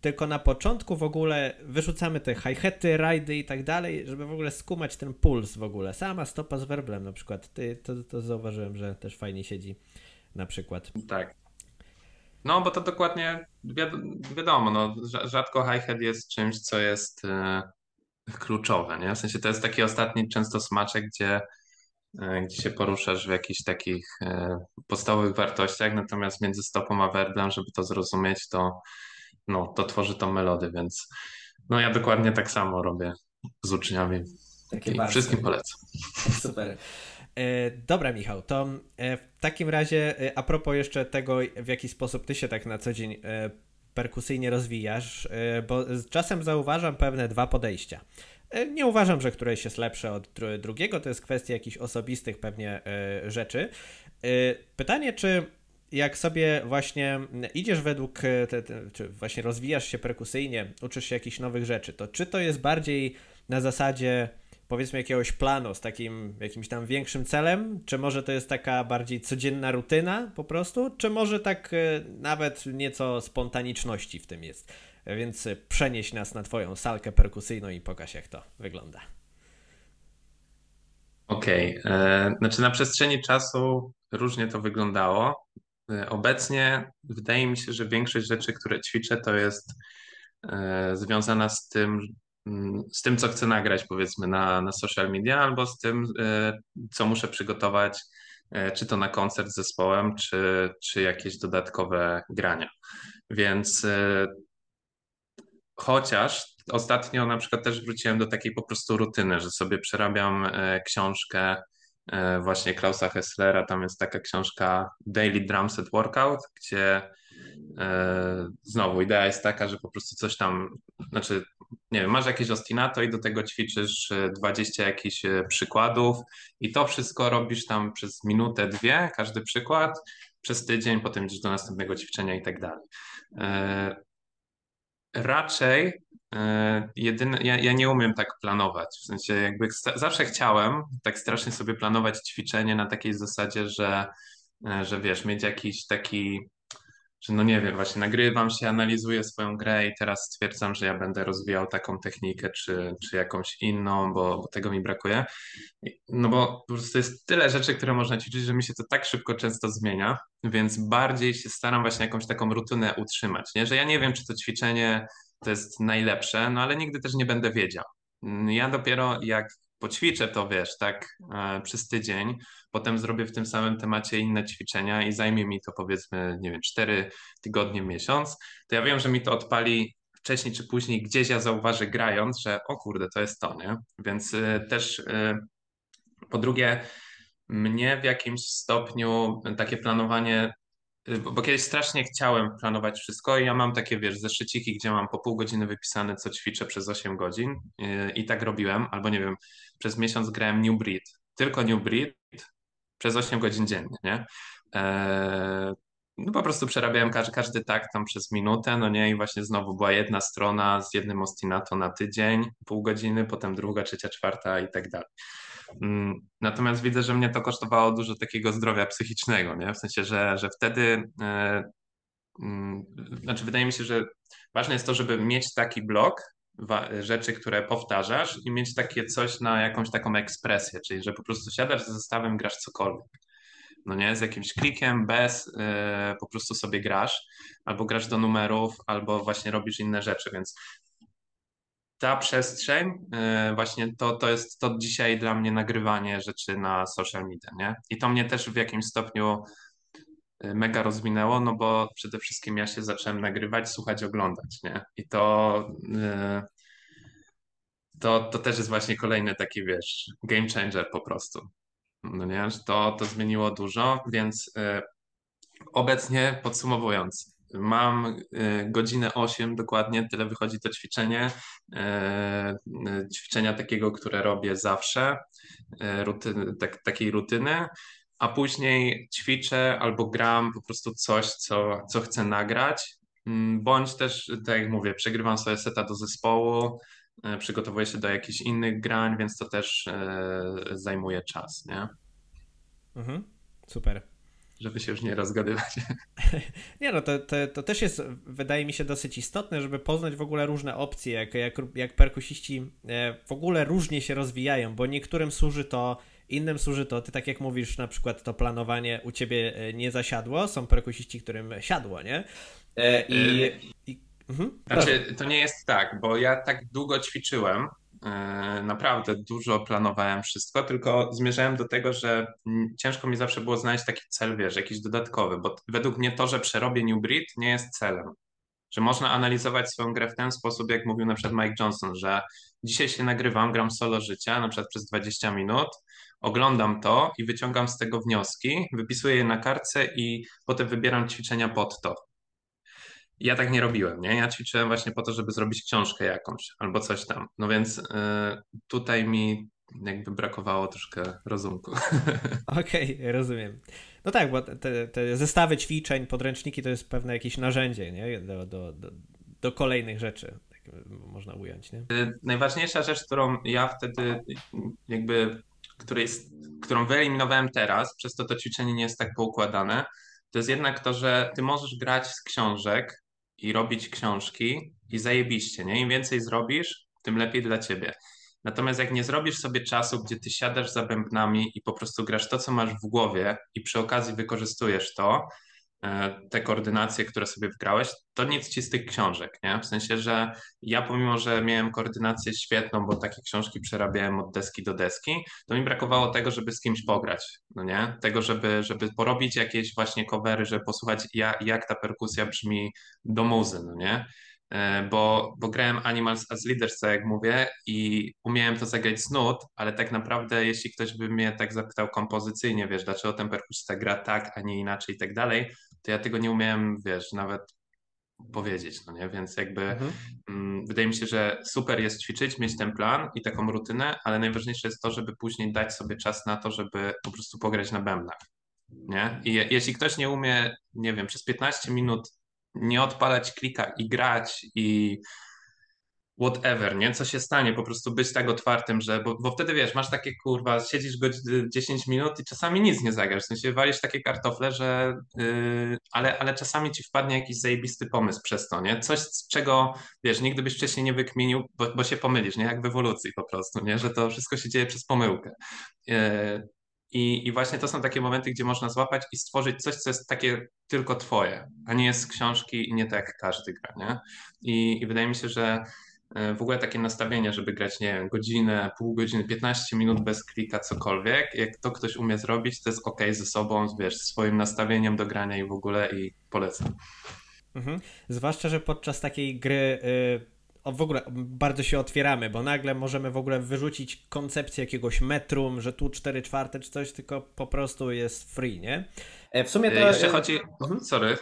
tylko na początku w ogóle wyrzucamy te hi-haty, rajdy i tak dalej, żeby w ogóle skumać ten puls w ogóle. Sama stopa z werblem na przykład. Ty, to, to zauważyłem, że też fajnie siedzi na przykład. Tak. No, bo to dokładnie wiadomo, no, rzadko hi-hat jest czymś, co jest e, kluczowe, nie? W sensie to jest taki ostatni często smaczek, gdzie, e, gdzie się poruszasz w jakichś takich e, podstawowych wartościach, natomiast między stopą a werblem, żeby to zrozumieć, to no, to tworzy tą melodię, więc no ja dokładnie tak samo robię z uczniami. Takie wszystkim polecam. *laughs* Super. E, dobra, Michał, to e, w takim razie e, a propos jeszcze tego, w jaki sposób ty się tak na co dzień perkusyjnie rozwijasz, bo czasem zauważam pewne dwa podejścia. Nie uważam, że któreś jest lepsze od drugiego, to jest kwestia jakichś osobistych pewnie rzeczy. Pytanie, czy jak sobie właśnie idziesz według, e, te, te, czy właśnie rozwijasz się perkusyjnie, uczysz się jakichś nowych rzeczy, to czy to jest bardziej na zasadzie powiedzmy jakiegoś planu z takim jakimś tam większym celem, czy może to jest taka bardziej codzienna rutyna po prostu, czy może tak e, nawet nieco spontaniczności w tym jest. Więc przenieś nas na twoją salkę perkusyjną i pokaż jak to wygląda. Okej, okay. znaczy na przestrzeni czasu różnie to wyglądało. E, obecnie wydaje mi się, że większość rzeczy, które ćwiczę, to jest e, związana z tym, mm, z tym, co chcę nagrać, powiedzmy, na, na social media, albo z tym, e, co muszę przygotować, czy to na koncert z zespołem, czy, czy jakieś dodatkowe grania. Więc chociaż ostatnio na przykład też wróciłem do takiej po prostu rutyny, że sobie przerabiam książkę właśnie Klausa Hesslera. Tam jest taka książka Daily Drum Set Workout, gdzie e, znowu idea jest taka, że po prostu coś tam, znaczy, nie wiem, masz jakieś ostinato i do tego ćwiczysz 20 e, jakichś przykładów i to wszystko robisz tam przez minutę, dwie, każdy przykład, przez tydzień, potem idziesz do następnego ćwiczenia i tak dalej. Raczej E, jedyne, ja, ja nie umiem tak planować. W sensie jakby zawsze chciałem tak strasznie sobie planować ćwiczenie na takiej zasadzie, że, e, że wiesz, mieć jakiś taki, że no nie wiem, właśnie nagrywam się, analizuję swoją grę i teraz stwierdzam, że ja będę rozwijał taką technikę czy, czy jakąś inną, bo, bo tego mi brakuje. No bo po prostu jest tyle rzeczy, które można ćwiczyć, że mi się to tak szybko często zmienia, więc bardziej się staram właśnie jakąś taką rutynę utrzymać, nie? Że ja nie wiem, czy to ćwiczenie to jest najlepsze, no ale nigdy też nie będę wiedział. Ja dopiero jak poćwiczę to, wiesz, tak e, przez tydzień, potem zrobię w tym samym temacie inne ćwiczenia i zajmie mi to powiedzmy, nie wiem, cztery tygodnie, miesiąc, to ja wiem, że mi to odpali wcześniej czy później gdzieś ja zauważę grając, że o kurde, to jest to, nie? Więc y, też y, po drugie, mnie w jakimś stopniu takie planowanie bo kiedyś strasznie chciałem planować wszystko i ja mam takie, wiesz, zeszyciki, gdzie mam po pół godziny wypisane, co ćwiczę przez 8 godzin y, i tak robiłem, albo nie wiem, przez miesiąc grałem New Breed, tylko New Breed przez 8 godzin dziennie, nie? Eee, no po prostu przerabiałem każdy, każdy tak tam przez minutę, no nie, i właśnie znowu była jedna strona z jednym ostinato na tydzień, pół godziny, potem druga, trzecia, czwarta i tak dalej. Mm, natomiast widzę, że mnie to kosztowało dużo takiego zdrowia psychicznego, nie? W sensie, że, że wtedy, e, mm, znaczy wydaje mi się, że ważne jest to, żeby mieć taki blok rzeczy, które powtarzasz i mieć takie coś na jakąś taką ekspresję, czyli że po prostu siadasz z zestawem, grasz cokolwiek. No nie, z jakimś klikiem, bez, yy, po prostu sobie grasz, albo grasz do numerów, albo właśnie robisz inne rzeczy, więc ta przestrzeń, y, właśnie to, to jest to dzisiaj dla mnie nagrywanie rzeczy na social media, nie? I to mnie też w jakimś stopniu y, mega rozwinęło, no bo przede wszystkim ja się zacząłem nagrywać, słuchać, oglądać, nie? I to, y, to, to też jest właśnie kolejny taki, wiesz, game changer po prostu. No nie? To, to zmieniło dużo, więc obecnie podsumowując, Mam y, godzinę 8 dokładnie, tyle wychodzi to ćwiczenie. Y, y, ćwiczenia takiego, które robię zawsze, rutyny, tak, takiej rutyny, a później ćwiczę albo gram po prostu coś, co, co chcę nagrać, mm, bądź też, tak jak mówię, przegrywam sobie seta do zespołu, przygotowuję się do jakichś innych grań, więc to też zajmuje czas, nie? Mhm, super żeby się już nie rozgadywać. *laughs* Nie no, to, to, to, też jest, wydaje mi się, dosyć istotne, żeby poznać w ogóle różne opcje, jak, jak, jak perkusiści e, w ogóle różnie się rozwijają, bo niektórym służy to, innym służy to, ty tak jak mówisz, na przykład to planowanie u ciebie e, nie zasiadło, są perkusiści, którym siadło, nie? E, I, i mhm, znaczy, to nie jest tak, bo ja tak długo ćwiczyłem, naprawdę dużo planowałem wszystko, tylko zmierzałem do tego, że ciężko mi zawsze było znaleźć taki cel, wiesz, jakiś dodatkowy, bo według mnie to, że przerobię New Breed nie jest celem. Że można analizować swoją grę w ten sposób, jak mówił na przykład Mike Johnson, że dzisiaj się nagrywam, gram solo życia, na przykład przez 20 minut, oglądam to i wyciągam z tego wnioski, wypisuję je na kartce i potem wybieram ćwiczenia pod to. Ja tak nie robiłem, nie? Ja ćwiczyłem właśnie po to, żeby zrobić książkę jakąś albo coś tam. No więc y, tutaj mi jakby brakowało troszkę rozumku. *laughs* Okej, okay, rozumiem. No tak, bo te, te, zestawy ćwiczeń, podręczniki to jest pewne jakieś narzędzie, nie? Do, do, do, do kolejnych rzeczy, tak można ująć, nie? Y, najważniejsza rzecz, którą ja wtedy jakby, której, którą wyeliminowałem teraz, przez to to ćwiczenie nie jest tak poukładane, to jest jednak to, że ty możesz grać z książek, i robić książki i zajebiście, nie? Im więcej zrobisz, tym lepiej dla ciebie. Natomiast jak nie zrobisz sobie czasu, gdzie ty siadasz za bębnami i po prostu grasz to, co masz w głowie i przy okazji wykorzystujesz to, te koordynacje, które sobie wgrałeś, to nic ci z tych książek, nie? W sensie, że ja pomimo, że miałem koordynację świetną, bo takie książki przerabiałem od deski do deski, to mi brakowało tego, żeby z kimś pograć, no nie? Tego, żeby, żeby porobić jakieś właśnie covery, żeby posłuchać jak, jak ta perkusja brzmi do muzy, no nie? E, bo, bo grałem Animals as Leaders, tak jak mówię, i umiałem to zagrać z nut, ale tak naprawdę, jeśli ktoś by mnie tak zapytał kompozycyjnie, wiesz, dlaczego ten perkusista gra tak, a nie inaczej i tak dalej, to ja tego nie umiałem, wiesz, nawet powiedzieć, no nie? Więc jakby mhm. mm, wydaje mi się, że super jest ćwiczyć, mieć ten plan i taką rutynę, ale najważniejsze jest to, żeby później dać sobie czas na to, żeby po prostu pograć na bębnach, nie? I je, jeśli ktoś nie umie, nie wiem, przez 15 minut nie odpalać klika i grać i whatever, nie? Co się stanie, po prostu być tak otwartym, że, bo, bo wtedy wiesz, masz takie kurwa, siedzisz go 10 minut i czasami nic nie zagrasz, w sensie walisz takie kartofle, że, yy, ale, ale czasami ci wpadnie jakiś zajebisty pomysł przez to, nie? Coś, z czego, wiesz, nigdy byś wcześniej nie wykminił, bo, bo się pomylisz, nie? Jak w ewolucji po prostu, nie? Że to wszystko się dzieje przez pomyłkę. Yy, i, I właśnie to są takie momenty, gdzie można złapać i stworzyć coś, co jest takie tylko twoje, a nie jest z książki i nie tak każdy gra, nie? I, i wydaje mi się, że w ogóle takie nastawienie, żeby grać, nie wiem, godzinę, pół godziny, 15 minut bez klika, cokolwiek, jak to ktoś umie zrobić, to jest ok ze sobą, wiesz, swoim nastawieniem do grania i w ogóle i polecam. Mhm. Zwłaszcza, że podczas takiej gry y, w ogóle bardzo się otwieramy, bo nagle możemy w ogóle wyrzucić koncepcję jakiegoś metrum, że tu 4 czwarte czy coś, tylko po prostu jest free, nie? E, w sumie to... E, jeszcze chodzi, mhm. sorry, e,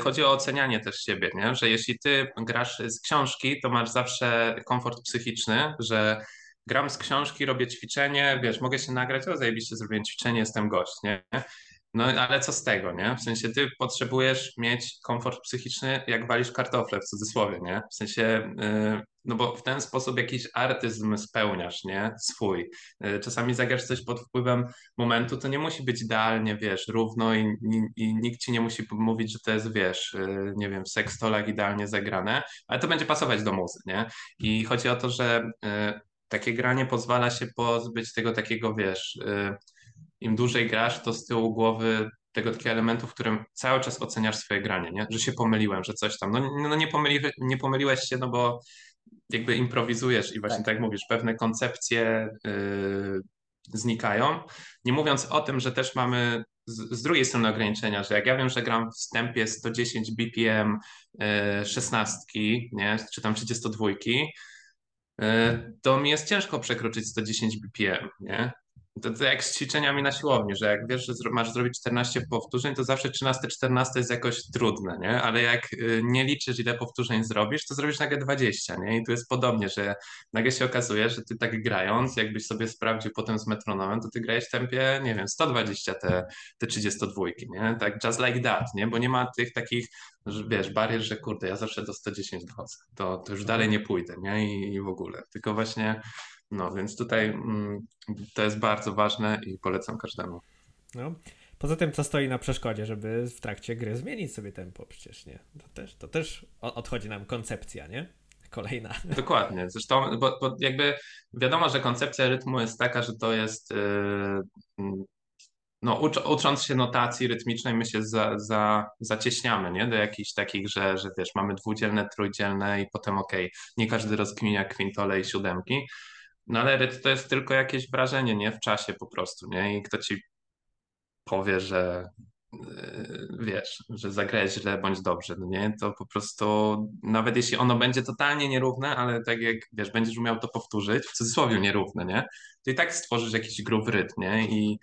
chodzi o ocenianie też siebie, nie? że jeśli ty grasz z książki, to masz zawsze komfort psychiczny, że gram z książki, robię ćwiczenie, wiesz, mogę się nagrać, o zajebiście zrobiłem ćwiczenie, jestem gość, nie? No ale co z tego, nie? W sensie ty potrzebujesz mieć komfort psychiczny, jak walisz kartofle w cudzysłowie, nie? W sensie, yy, no bo w ten sposób jakiś artyzm spełniasz, nie? Swój. Yy, czasami zagrasz coś pod wpływem momentu, to nie musi być idealnie, wiesz, równo i, i, i nikt ci nie musi mówić, że to jest, wiesz, yy, nie wiem, sekstolak idealnie zagrane, ale to będzie pasować do muzy, nie? I chodzi o to, że y, takie granie pozwala się pozbyć tego takiego, wiesz im dłużej grasz, to z tyłu głowy tego takiego elementu, w którym cały czas oceniasz swoje granie, nie? że się pomyliłem, że coś tam. No, no nie, pomyli, nie pomyliłeś się, no bo jakby improwizujesz i właśnie tak, tak jak mówisz, pewne koncepcje yy, znikają. Nie mówiąc o tym, że też mamy z, z, drugiej strony ograniczenia, że jak ja wiem, że gram w wstępie 110 BPM yy, 16, nie, czy tam 32, yy, to mi jest ciężko przekroczyć 110 BPM, nie? To, to jak z ćwiczeniami na siłowni, że jak wiesz, że masz zrobić 14 powtórzeń, to zawsze 13-14 jest jakoś trudne, nie? Ale jak y, nie liczysz, ile powtórzeń zrobisz, to zrobisz nagle 20, nie? I tu jest podobnie, że nagle się okazuje, że ty tak grając, jakbyś sobie sprawdził potem z metronomem, to ty grałeś w tempie, nie wiem, 120 te, te 32, nie? Tak just like that, nie? Bo nie ma tych takich, że wiesz, barier, że kurde, ja zawsze do 110 dochodzę, to, to już dalej nie pójdę, nie? I, i w ogóle. Tylko właśnie no więc tutaj mm, to jest bardzo ważne i polecam każdemu. No. Poza tym, co stoi na przeszkodzie, żeby w trakcie gry zmienić sobie tempo, przecież nie. To też, to też odchodzi nam koncepcja, nie? Kolejna. *laughs* Dokładnie. Zresztą, bo, bo jakby wiadomo, że koncepcja rytmu jest taka, że to jest. Yy, no, ucz, ucząc się notacji rytmicznej, my się za, za, zacieśniamy nie? do jakichś takich, że, że wiesz, mamy dwudzielne, trójdzielne i potem okej, okay, nie każdy rozkminia kwintole i siódemki, no ale rytm to jest tylko jakieś wrażenie, nie? W czasie po prostu, nie? I kto ci powie, że yy, wiesz, że zagrałeś źle bądź dobrze, no nie? To po prostu, nawet jeśli ono będzie totalnie nierówne, ale tak jak, wiesz, będziesz umiał to powtórzyć, w cudzysłowie nierówne, nie? To i tak stworzysz jakiś grób rytm, nie? I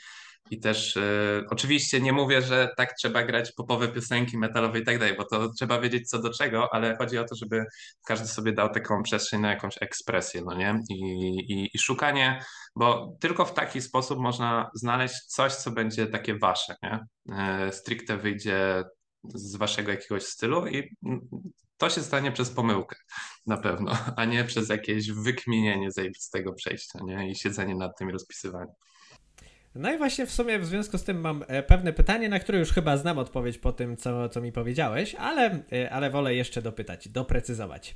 i też y, oczywiście nie mówię, że tak trzeba grać popowe piosenki metalowe i tak dalej, bo to trzeba wiedzieć co do czego, ale chodzi o to, żeby każdy sobie dał taką przestrzeń na jakąś ekspresję, no nie? I, i, i szukanie, bo tylko w taki sposób można znaleźć coś, co będzie takie wasze, nie? Y, stricte wyjdzie z waszego jakiegoś stylu i to się stanie przez pomyłkę na pewno, a nie przez jakieś wykminienie zajebistego przejścia, nie? I siedzenie nad tym i rozpisywanie. No i właśnie w sumie w związku z tym mam e, pewne pytanie, na które już chyba znam odpowiedź po tym, co, co mi powiedziałeś, ale, e, ale wolę jeszcze dopytać, doprecyzować.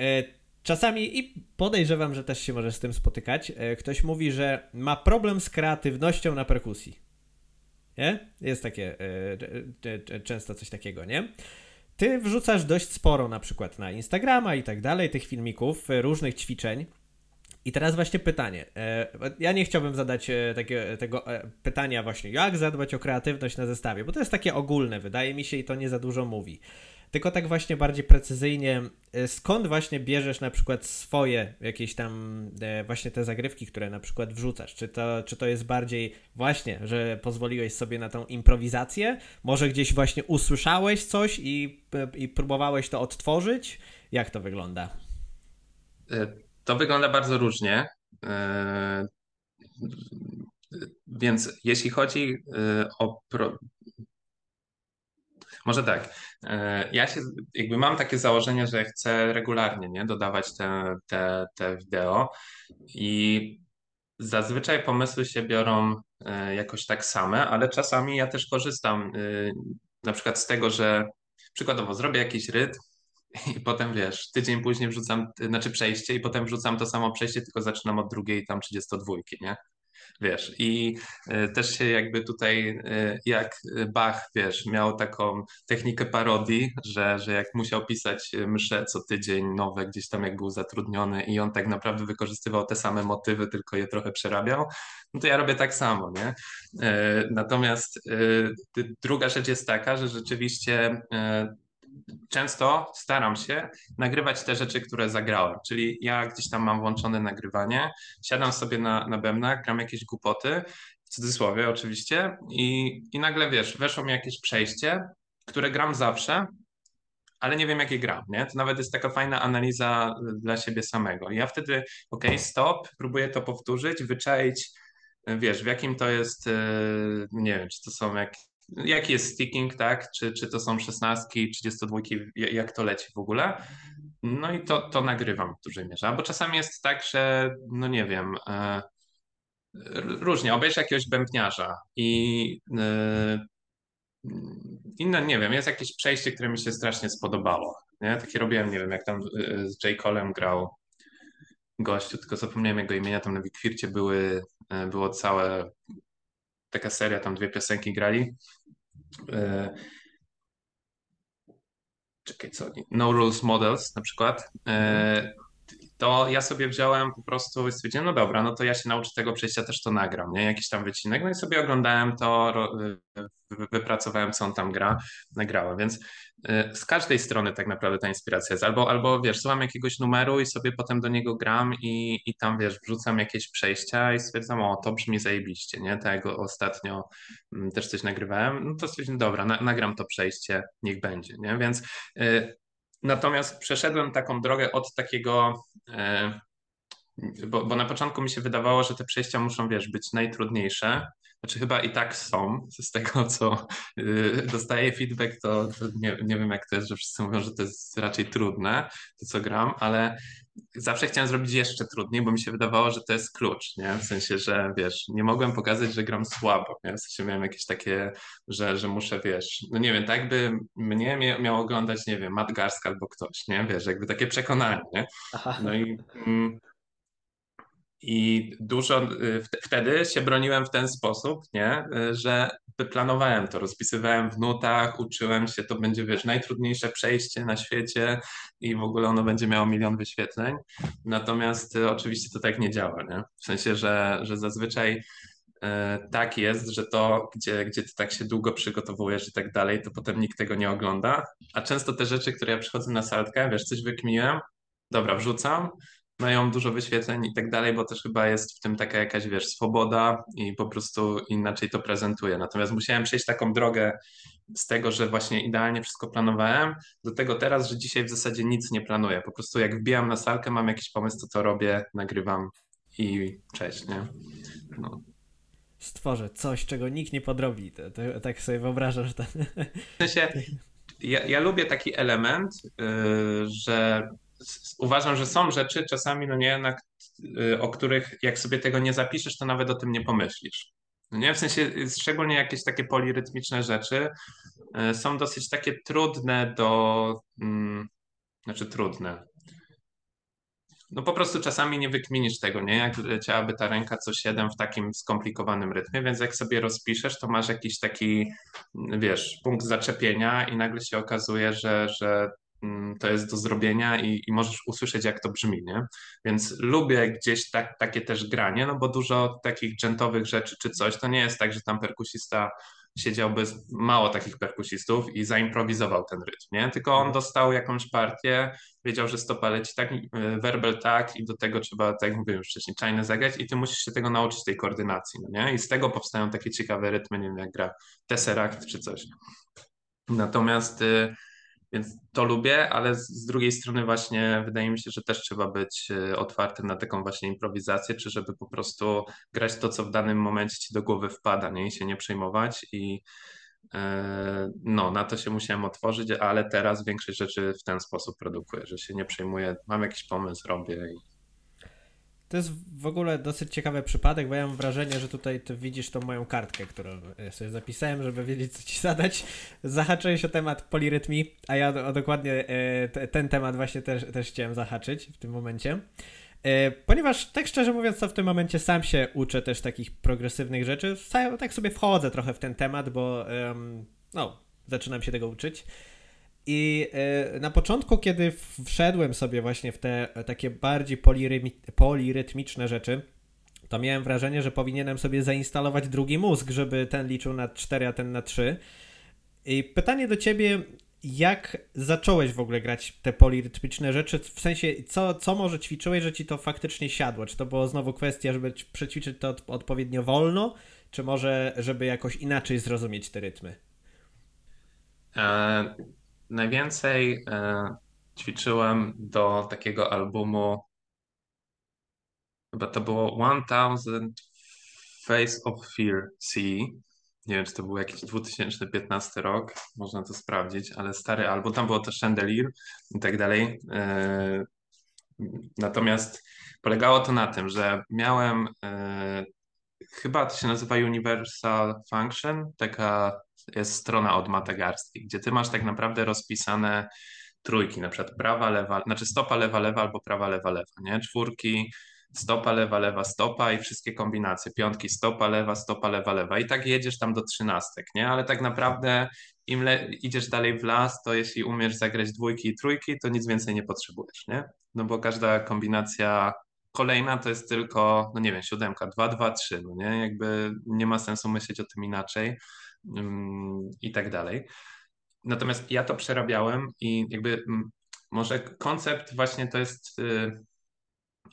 E, Czasami i podejrzewam, że też się może z tym spotykać. Ktoś mówi, że ma problem z kreatywnością na perkusji. Nie? Jest takie często coś takiego, nie? Ty wrzucasz dość sporo na przykład na Instagrama i tak dalej tych filmików, różnych ćwiczeń. I teraz właśnie pytanie. E, ja nie chciałbym zadać e, tego e, pytania właśnie, jak zadbać o kreatywność na zestawie, bo to jest takie ogólne, wydaje mi się, i to nie za dużo mówi. Tylko tak właśnie bardziej precyzyjnie, skąd właśnie bierzesz na przykład swoje jakieś tam właśnie te zagrywki, które na przykład wrzucasz? Czy to, czy to jest bardziej właśnie, że pozwoliłeś sobie na tą improwizację? Może gdzieś właśnie usłyszałeś coś i, i próbowałeś to odtworzyć? Jak to wygląda? To wygląda bardzo różnie. E, więc jeśli chodzi e, o. Pro... Może tak. E, ja się jakby mam takie założenie, że chcę regularnie nie, dodawać te, te, te wideo i zazwyczaj pomysły się biorą jakoś tak same, ale czasami ja też korzystam na przykład z tego, że przykładowo zrobię jakiś rytm, i potem wiesz, tydzień później wrzucam, znaczy przejście i potem wrzucam to samo przejście, tylko zaczynam od drugiej tam 32, nie? Wiesz, i y, też się jakby tutaj, y, jak Bach, wiesz, miał taką technikę parodii, że, że jak musiał pisać msze co tydzień nowe gdzieś tam jak był zatrudniony i on tak naprawdę wykorzystywał te same motywy, tylko je trochę przerabiał, no to ja robię tak samo, nie? Natomiast druga rzecz jest taka, że rzeczywiście często staram się nagrywać te rzeczy, które zagrałem. Czyli ja gdzieś tam mam włączone nagrywanie, siadam sobie na, na bębnach, gram jakieś głupoty, w cudzysłowie oczywiście, i, i nagle wiesz, weszło mi jakieś przejście, które gram zawsze, ale nie wiem, jakie gram, nie? To nawet jest taka fajna analiza dla siebie samego. I ja wtedy, ok, stop, próbuję to powtórzyć, wyczaić, wiesz, w jakim to jest, e, nie wiem, czy to są jak, jaki jest sticking, tak? Czy, czy to są szesnastki, 32, jak to leci w ogóle. No i to, to nagrywam w dużej mierze. Albo czasami jest tak, że no nie wiem, e, różnie, obejrzę jakiegoś bębniarza i e, inne, nie wiem, jest jakieś przejście, które mi się strasznie spodobało. Nie? Takie robiłem, nie wiem, jak tam e, z J. Colem grał gościu, tylko zapomniałem jego imienia, tam na Wikwircie były, e, było całe taka seria, tam dwie piosenki grali E, czekaj, co? No Rules Models na przykład. E, to ja sobie wziąłem po prostu stwierdziłem, no dobra, no to ja się nauczę tego przejścia, też to nagram, nie? Jakiś tam wycinek, no i sobie oglądałem to, wypracowałem, co on tam gra, nagrałem, więc y, z każdej strony tak naprawdę ta inspiracja jest, albo, albo wiesz, słucham jakiegoś numeru i sobie potem do niego gram i, i tam, wiesz, wrzucam jakieś przejścia i stwierdzam, o, to brzmi zajebiście, nie? Tak ostatnio mm, też coś nagrywałem, no to stwierdziłem, dobra, na, nagram to przejście, niech będzie, nie? Więc y, natomiast przeszedłem taką drogę od takiego y, bo, bo na początku mi się wydawało, że te przejścia muszą, wiesz, być najtrudniejsze, znaczy chyba i tak są, *laughs* z tego co yy, dostaję feedback, to, to nie, nie wiem jak to jest, że wszyscy mówią, że to jest raczej trudne, to co gram, ale zawsze chciałem zrobić jeszcze trudniej, bo mi się wydawało, że to jest klucz, nie? W sensie, że wiesz, nie mogłem pokazać, że gram słabo, nie? W sensie miałem jakieś takie, że, że muszę, wiesz, no nie wiem, tak jakby mnie miał oglądać, nie wiem, Matt Garsk albo ktoś, nie? Wiesz, jakby takie przekonanie, nie? No i... Mm, i dużo y, wtedy się broniłem w ten sposób, nie? Y, że wyplanowałem to, rozpisywałem w nutach, uczyłem się, to będzie, wiesz, najtrudniejsze przejście na świecie i w ogóle ono będzie miało milion wyświetleń. Natomiast y, oczywiście to tak nie działa, nie? W sensie, że, że zazwyczaj tak jest, że to, gdzie, gdzie ty tak się długo przygotowujesz i tak dalej, to potem nikt tego nie ogląda. A często te rzeczy, które ja przychodzę na salkę, wiesz, coś wykminiłem, dobra, wrzucam, mają dużo wyświetleń i tak dalej, bo też chyba jest w tym taka jakaś, wiesz, swoboda i po prostu inaczej to prezentuje. Natomiast musiałem przejść taką drogę z tego, że właśnie idealnie wszystko planowałem, do tego teraz, że dzisiaj w zasadzie nic nie planuję. Po prostu jak wbijam na salkę, mam jakiś pomysł, to co robię, nagrywam i cześć, nie? No. Stworzę coś, czego nikt nie podrobi. To, to, tak sobie wyobrażam, że to... W sensie, ja, ja lubię taki element, yy, że uważam, że są rzeczy czasami, no nie, y, o których jak sobie tego nie zapiszesz, to nawet o tym nie pomyślisz. No nie, w sensie szczególnie jakieś takie polirytmiczne rzeczy y, są dosyć takie trudne do, mm, znaczy trudne. no po prostu czasami nie wykminisz tego, nie? Jak leciałaby ta ręka co 7 w takim skomplikowanym rytmie, więc jak sobie rozpiszesz, to masz jakiś taki, wiesz, punkt zaczepienia i nagle się okazuje, że, że to jest do zrobienia i, i możesz usłyszeć, jak to brzmi, nie? Więc lubię gdzieś tak, takie też granie, no bo dużo takich dżentowych rzeczy czy coś, to nie jest tak, że tam perkusista siedziałby mało takich perkusistów i zaimprowizował ten rytm, nie? Tylko on dostał jakąś partię, wiedział, że stopa leci tak, y, werbel tak i do tego trzeba, tak jak mówiłem już wcześniej, czajne zagrać i ty musisz się tego nauczyć, tej koordynacji, no nie? I z tego powstają takie ciekawe rytmy, nie wiem, jak gra Tesseract czy coś. Natomiast y, więc to lubię, ale z drugiej strony właśnie wydaje mi się, że też trzeba być y, otwartym na taką właśnie improwizację, czy żeby po prostu grać to, co w danym momencie ci do głowy wpada, nie? I się nie przejmować i e, no, na to się musiałem otworzyć, ale teraz większość rzeczy w ten sposób produkuję, że się nie przejmuję, mam jakiś pomysł, robię i to jest w ogóle dosyć ciekawy przypadek, bo ja mam wrażenie, że tutaj ty widzisz tą moją kartkę, którą e, sobie zapisałem, żeby wiedzieć, co ci zadać. *laughs* Zahaczyłeś o temat polirytmii, a ja o, dokładnie e, ten temat właśnie też, też chciałem zahaczyć w tym momencie. E, ponieważ tak szczerze mówiąc, to w tym momencie sam się uczę też takich progresywnych rzeczy. Tak sobie wchodzę trochę w ten temat, bo no, zaczynam się tego uczyć. I e, na początku, kiedy wszedłem sobie właśnie w te takie bardziej polirytmiczne rzeczy, to miałem wrażenie, że powinienem sobie zainstalować drugi mózg, żeby ten liczył na 4, a ten na 3. I pytanie do ciebie, jak zacząłeś w ogóle grać te polirytmiczne rzeczy? W sensie, co, co może ćwiczyłeś, że ci to faktycznie siadło? Czy to było znowu kwestia, żeby przećwiczyć to odpowiednio wolno, czy może, żeby jakoś inaczej zrozumieć te rytmy? E, najwięcej e, ćwiczyłem do takiego albumu, chyba to było 1000 Face of Fear C. Nie wiem, czy to był jakiś 2015 rok, można to sprawdzić, ale stary album, tam było to Chandelier i tak dalej. E, natomiast polegało to na tym, że miałem e, chyba to się nazywa Universal Function, taka jest strona od Matagarski, gdzie ty masz tak naprawdę rozpisane trójki, na przykład prawa, lewa, znaczy stopa, lewa, lewa albo prawa, lewa, lewa, nie? Czwórki, stopa, lewa, lewa, stopa i wszystkie kombinacje. Piątki, stopa, lewa, stopa, lewa, lewa. I tak jedziesz tam do trzynastek, nie? Ale tak naprawdę im idziesz dalej w las, to jeśli umiesz zagrać dwójki i trójki, to nic więcej nie potrzebujesz, nie? No bo każda kombinacja kolejna to jest tylko, no nie wiem, siódemka, dwa, dwa, trzy, no nie? Jakby nie ma sensu myśleć o tym inaczej i tak dalej. Natomiast ja to przerabiałem i jakby może koncept właśnie to jest, y,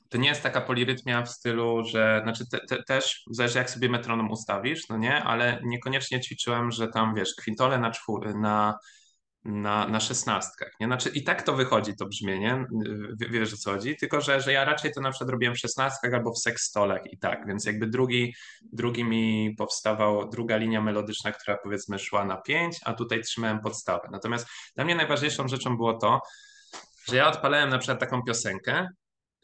to nie jest taka polirytmia w stylu, że, znaczy te, te, też zależy jak sobie metronom ustawisz, no nie, ale niekoniecznie ćwiczyłem, że tam wiesz, kwintole na, czwór, na na, na szesnastkach. Nie? Znaczy, I tak to wychodzi, to brzmienie, wiesz o co chodzi, tylko że, że ja raczej to na przykład robiłem w szesnastkach albo w sekstolach i tak, więc jakby drugi, drugi mi powstawał, druga linia melodyczna, która powiedzmy szła na pięć, a tutaj trzymałem podstawę. Natomiast dla mnie najważniejszą rzeczą było to, że ja odpalałem na przykład taką piosenkę,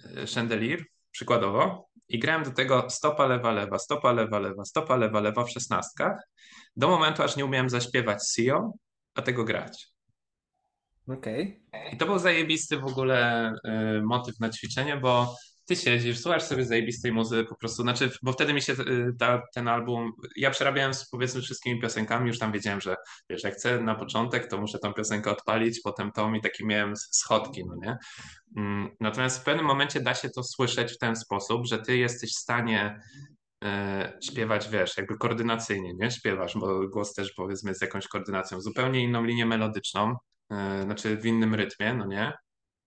e, Chandelier, przykładowo, i grałem do tego stopa lewa, lewa, stopa lewa, lewa, stopa lewa, lewa w szesnastkach, do momentu, aż nie umiałem zaśpiewać Sio, a tego grać. Okej. Okay. I to był zajebisty w ogóle y, motyw na ćwiczenie, bo ty siedzisz, słuchasz sobie zajebistej muzyki po prostu, znaczy, bo wtedy mi się y, ta, ten album, ja przerabiałem z powiedzmy wszystkimi piosenkami, już tam wiedziałem, że wiesz, jak chcę na początek, to muszę tą piosenkę odpalić, potem to i taki miałem schodki, no nie? Mm, natomiast w pewnym momencie da się to słyszeć w ten sposób, że ty jesteś w stanie y, śpiewać, wiesz, jakby koordynacyjnie, nie? Śpiewasz, bo głos też powiedzmy z jakąś koordynacją, zupełnie inną linię melodyczną, znaczy w innym rytmie, no nie?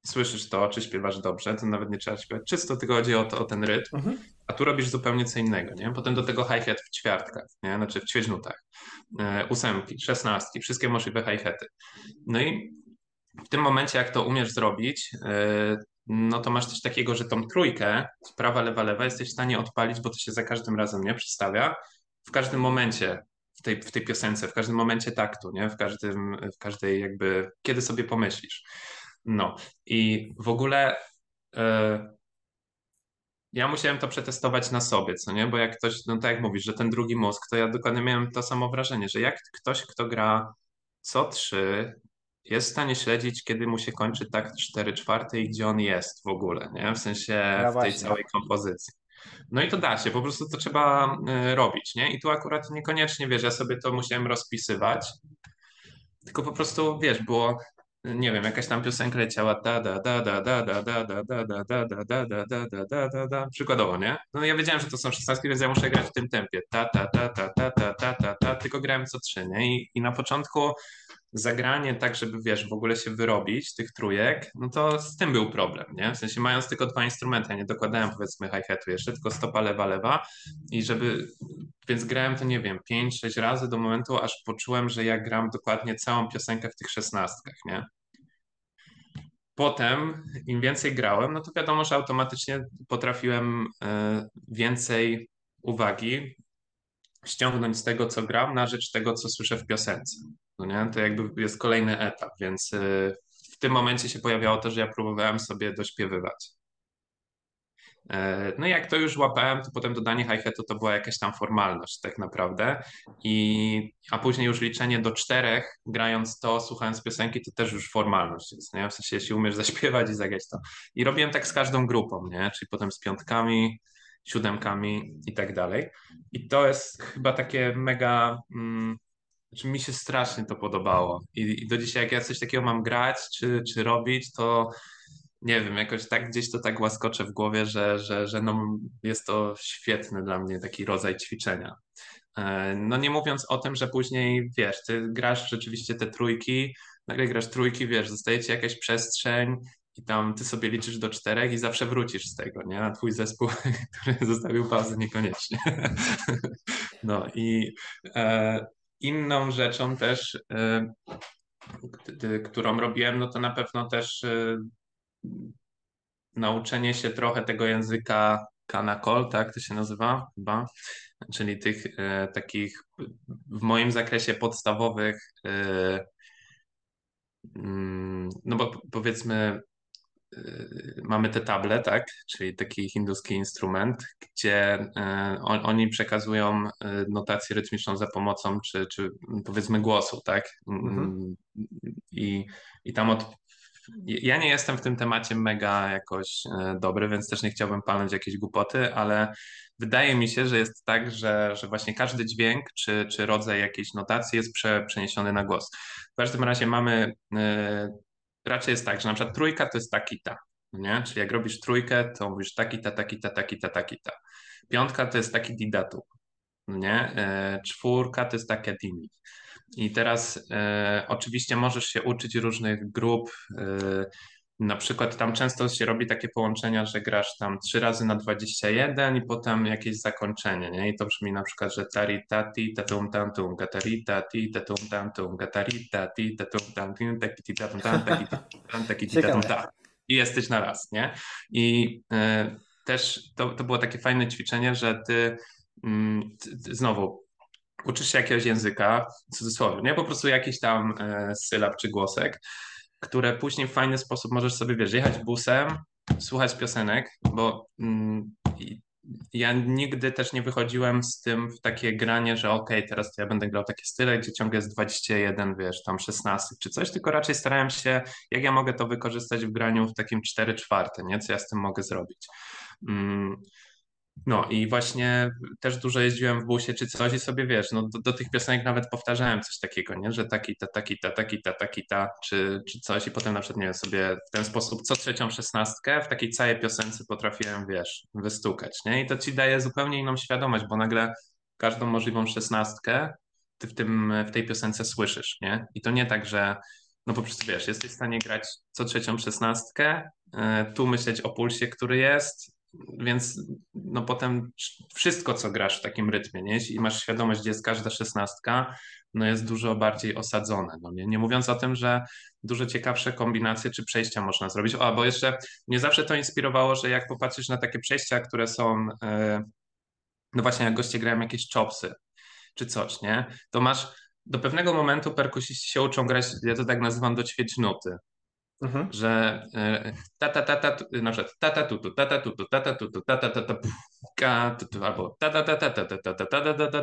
Słyszysz to, czy śpiewasz dobrze, to nawet nie trzeba śpiewać. Czysto tylko chodzi o, to, o ten rytm, mhm. a tu robisz zupełnie co innego, nie? Potem do tego hi-hat w ćwiartkach, nie? Znaczy w ćwierćnutach. E, ósemki, szesnastki, wszystkie możliwe hi-haty. No i w tym momencie, jak to umiesz zrobić, e, no to masz coś takiego, że tą trójkę, prawa, lewa, lewa, jesteś w stanie odpalić, bo to się za każdym razem nie przedstawia. W każdym momencie tej, w tej piosence, w każdym momencie taktu, nie? W, każdym, w każdej jakby, kiedy sobie pomyślisz. No i w ogóle e, ja musiałem to przetestować na sobie, co nie? Bo jak ktoś, no tak jak mówisz, że ten drugi mózg, to ja dokładnie miałem to samo wrażenie, że jak ktoś, kto gra co trzy jest w stanie śledzić, kiedy mu się kończy takt 4 czwarte i gdzie on jest w ogóle, nie? W sensie No w tej właśnie. całej kompozycji. No i to da się, po prostu to trzeba y, robić, nie? I tu akurat niekoniecznie, wiesz, ja sobie to musiałem rozpisywać, tylko po prostu, wiesz, było, nie wiem, jakaś tam piosenka leciała da da da da da da da da da da da da da da da da da da da przykładowo, nie? No ja wiedziałem, że to są szesnastki, więc ja muszę grać w tym tempie. Ta ta ta ta ta ta ta ta tylko grałem co trzy, nie? I na początku zagranie tak, żeby wiesz, w ogóle się wyrobić tych trójek, no to z tym był problem, nie? W sensie mając tylko dwa instrumenty, ja nie dokładałem powiedzmy hi-hatu jeszcze, tylko stopa lewa, lewa i żeby, więc grałem to nie wiem, 5-6 razy do momentu, aż poczułem, że ja gram dokładnie całą piosenkę w tych szesnastkach, nie? Potem, im więcej grałem, no to wiadomo, że automatycznie potrafiłem e, więcej uwagi ściągnąć z tego, co gram, na rzecz tego, co słyszę w piosence. No nie? To jakby jest kolejny etap, więc y, w tym momencie się pojawiało to, że ja próbowałem sobie dośpiewywać. E, no i jak to już łapałem, to potem dodanie hi-hatu to była jakaś tam formalność tak naprawdę. I, a później już liczenie do czterech, grając to, słuchając piosenki, to też już formalność jest, nie? W sensie, jeśli umiesz *laughs* zaśpiewać i zagrać to. I robiłem tak z każdą grupą, nie? Czyli potem z piątkami, siódemkami i tak dalej. I to jest chyba takie mega... Mm, znaczy mi się strasznie to podobało. I, I, do dzisiaj, jak ja coś takiego mam grać czy, czy robić, to nie wiem, jakoś tak gdzieś to tak łaskocze w głowie, że, że, że no, jest to świetny dla mnie taki rodzaj ćwiczenia. E, no nie mówiąc o tym, że później, wiesz, ty grasz rzeczywiście te trójki, nagle grasz trójki, wiesz, zostaje ci jakaś przestrzeń i tam ty sobie liczysz do czterech i zawsze wrócisz z tego, nie? A twój zespół, *laughs* który zostawił pauzę, niekoniecznie. *laughs* No i e, inną rzeczą też, e, którą robiłem, no to na pewno też e, nauczenie się trochę tego języka Kanakol, tak to się nazywa chyba, czyli tych takich w moim zakresie podstawowych, mm, no bo powiedzmy mamy te table, tak, czyli taki hinduski instrument, gdzie e, on, oni przekazują e, notację rytmiczną za pomocą, czy, czy powiedzmy głosu, tak, Mhm. Mm, I, i tam od ja nie jestem w tym temacie mega jakoś dobry, więc też nie chciałbym palnąć jakieś głupoty, ale wydaje mi się, że jest tak, że, że właśnie każdy dźwięk czy, czy rodzaj jakiejś notacji jest prze, przeniesiony na głos. W każdym razie mamy, raczej jest tak, że na przykład trójka to jest taki ta, nie? Czyli jak robisz trójkę, to mówisz taki ta, taki ta, taki ta, taki ta. Piątka to jest taki didatu, nie? E, czwórka to jest takie dimi. I teraz e, oczywiście możesz się uczyć różnych grup. E, na przykład tam często się robi takie połączenia, że grasz tam 3 razy na 21 i potem jakieś zakończenie, nie? I to brzmi na przykład, że tari tati tatum tantum, gatari tati tatum tantum, gatari tati tatum tantum, taki ti tatum tam, taki taki ti tatum ta. I jesteś na raz, nie? I e, też to, to było takie fajne ćwiczenie, że ty, mm, ty znowu uczysz się jakiegoś języka, w cudzysłowie, nie? Po prostu jakiś tam e, sylab czy głosek, które później w fajny sposób możesz sobie, wiesz, jechać busem, słuchać piosenek, bo mm, ja nigdy też nie wychodziłem z tym w takie granie, że okej, okay, teraz to ja będę grał takie style, gdzie ciągle jest 21, wiesz, tam 16 czy coś, tylko raczej starałem się, jak ja mogę to wykorzystać w graniu w takim 4 czwarte, nie? Co ja z tym mogę zrobić. Mm, no i właśnie też dużo jeździłem w busie czy coś i sobie wiesz, no do, do, tych piosenek nawet powtarzałem coś takiego, nie? Że taki ta, taki ta, taki ta, taki ta, czy, czy coś i potem na przykład, nie wiem, sobie w ten sposób co trzecią szesnastkę w takiej całej piosence potrafiłem, wiesz, wystukać, nie? I to ci daje zupełnie inną świadomość, bo nagle każdą możliwą szesnastkę ty w, tym, w tej piosence słyszysz, nie? I to nie tak, że no po prostu wiesz, jesteś w stanie grać co trzecią szesnastkę, e, tu myśleć o pulsie, który jest, więc no potem wszystko, co grasz w takim rytmie, nie? Jeśli masz świadomość, gdzie jest każda szesnastka, no jest dużo bardziej osadzone, no nie? Nie mówiąc o tym, że dużo ciekawsze kombinacje czy przejścia można zrobić. O, bo jeszcze nie zawsze to inspirowało, że jak popatrzysz na takie przejścia, które są, e, no właśnie jak goście grają jakieś chopsy czy coś, nie? To masz do pewnego momentu perkusiści się uczą grać, ja to tak nazywam, do ćwierć nuty Mhm. że tata tata na przykład tata tutu tata tutu tata tutu tata tata ka tutu albo tata tata tata tata tata tata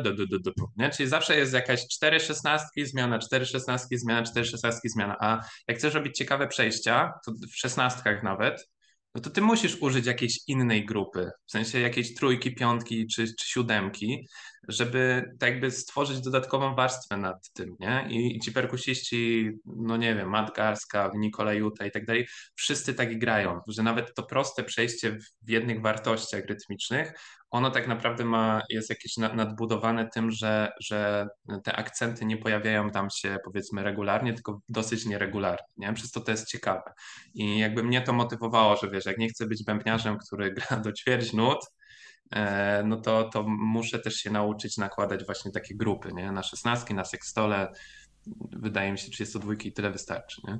nie? Czyli zawsze jest jakaś 4 szesnastki, zmiana 4 szesnastki, zmiana 4 szesnastki, zmiana. A jak chcesz robić ciekawe przejścia, to w szesnastkach nawet, no to ty musisz użyć jakiejś innej grupy, w sensie jakiejś trójki, piątki czy siódemki, żeby tak jakby stworzyć dodatkową warstwę nad tym, nie? I, i ci perkusiści, no nie wiem, Matt Garska, Nikolaj Juta i tak dalej, wszyscy tak grają, że nawet to proste przejście w jednych wartościach rytmicznych, ono tak naprawdę ma, jest jakieś nadbudowane tym, że, że te akcenty nie pojawiają tam się powiedzmy regularnie, tylko dosyć nieregularnie, nie? Przez to to jest ciekawe. I jakby mnie to motywowało, że wiesz, jak nie chcę być bębniarzem, który *laughs* gra do ćwierć nut, no to, to muszę też się nauczyć nakładać właśnie takie grupy, nie? Na szesnastki, na sekstole, wydaje mi się 32 i tyle wystarczy, nie?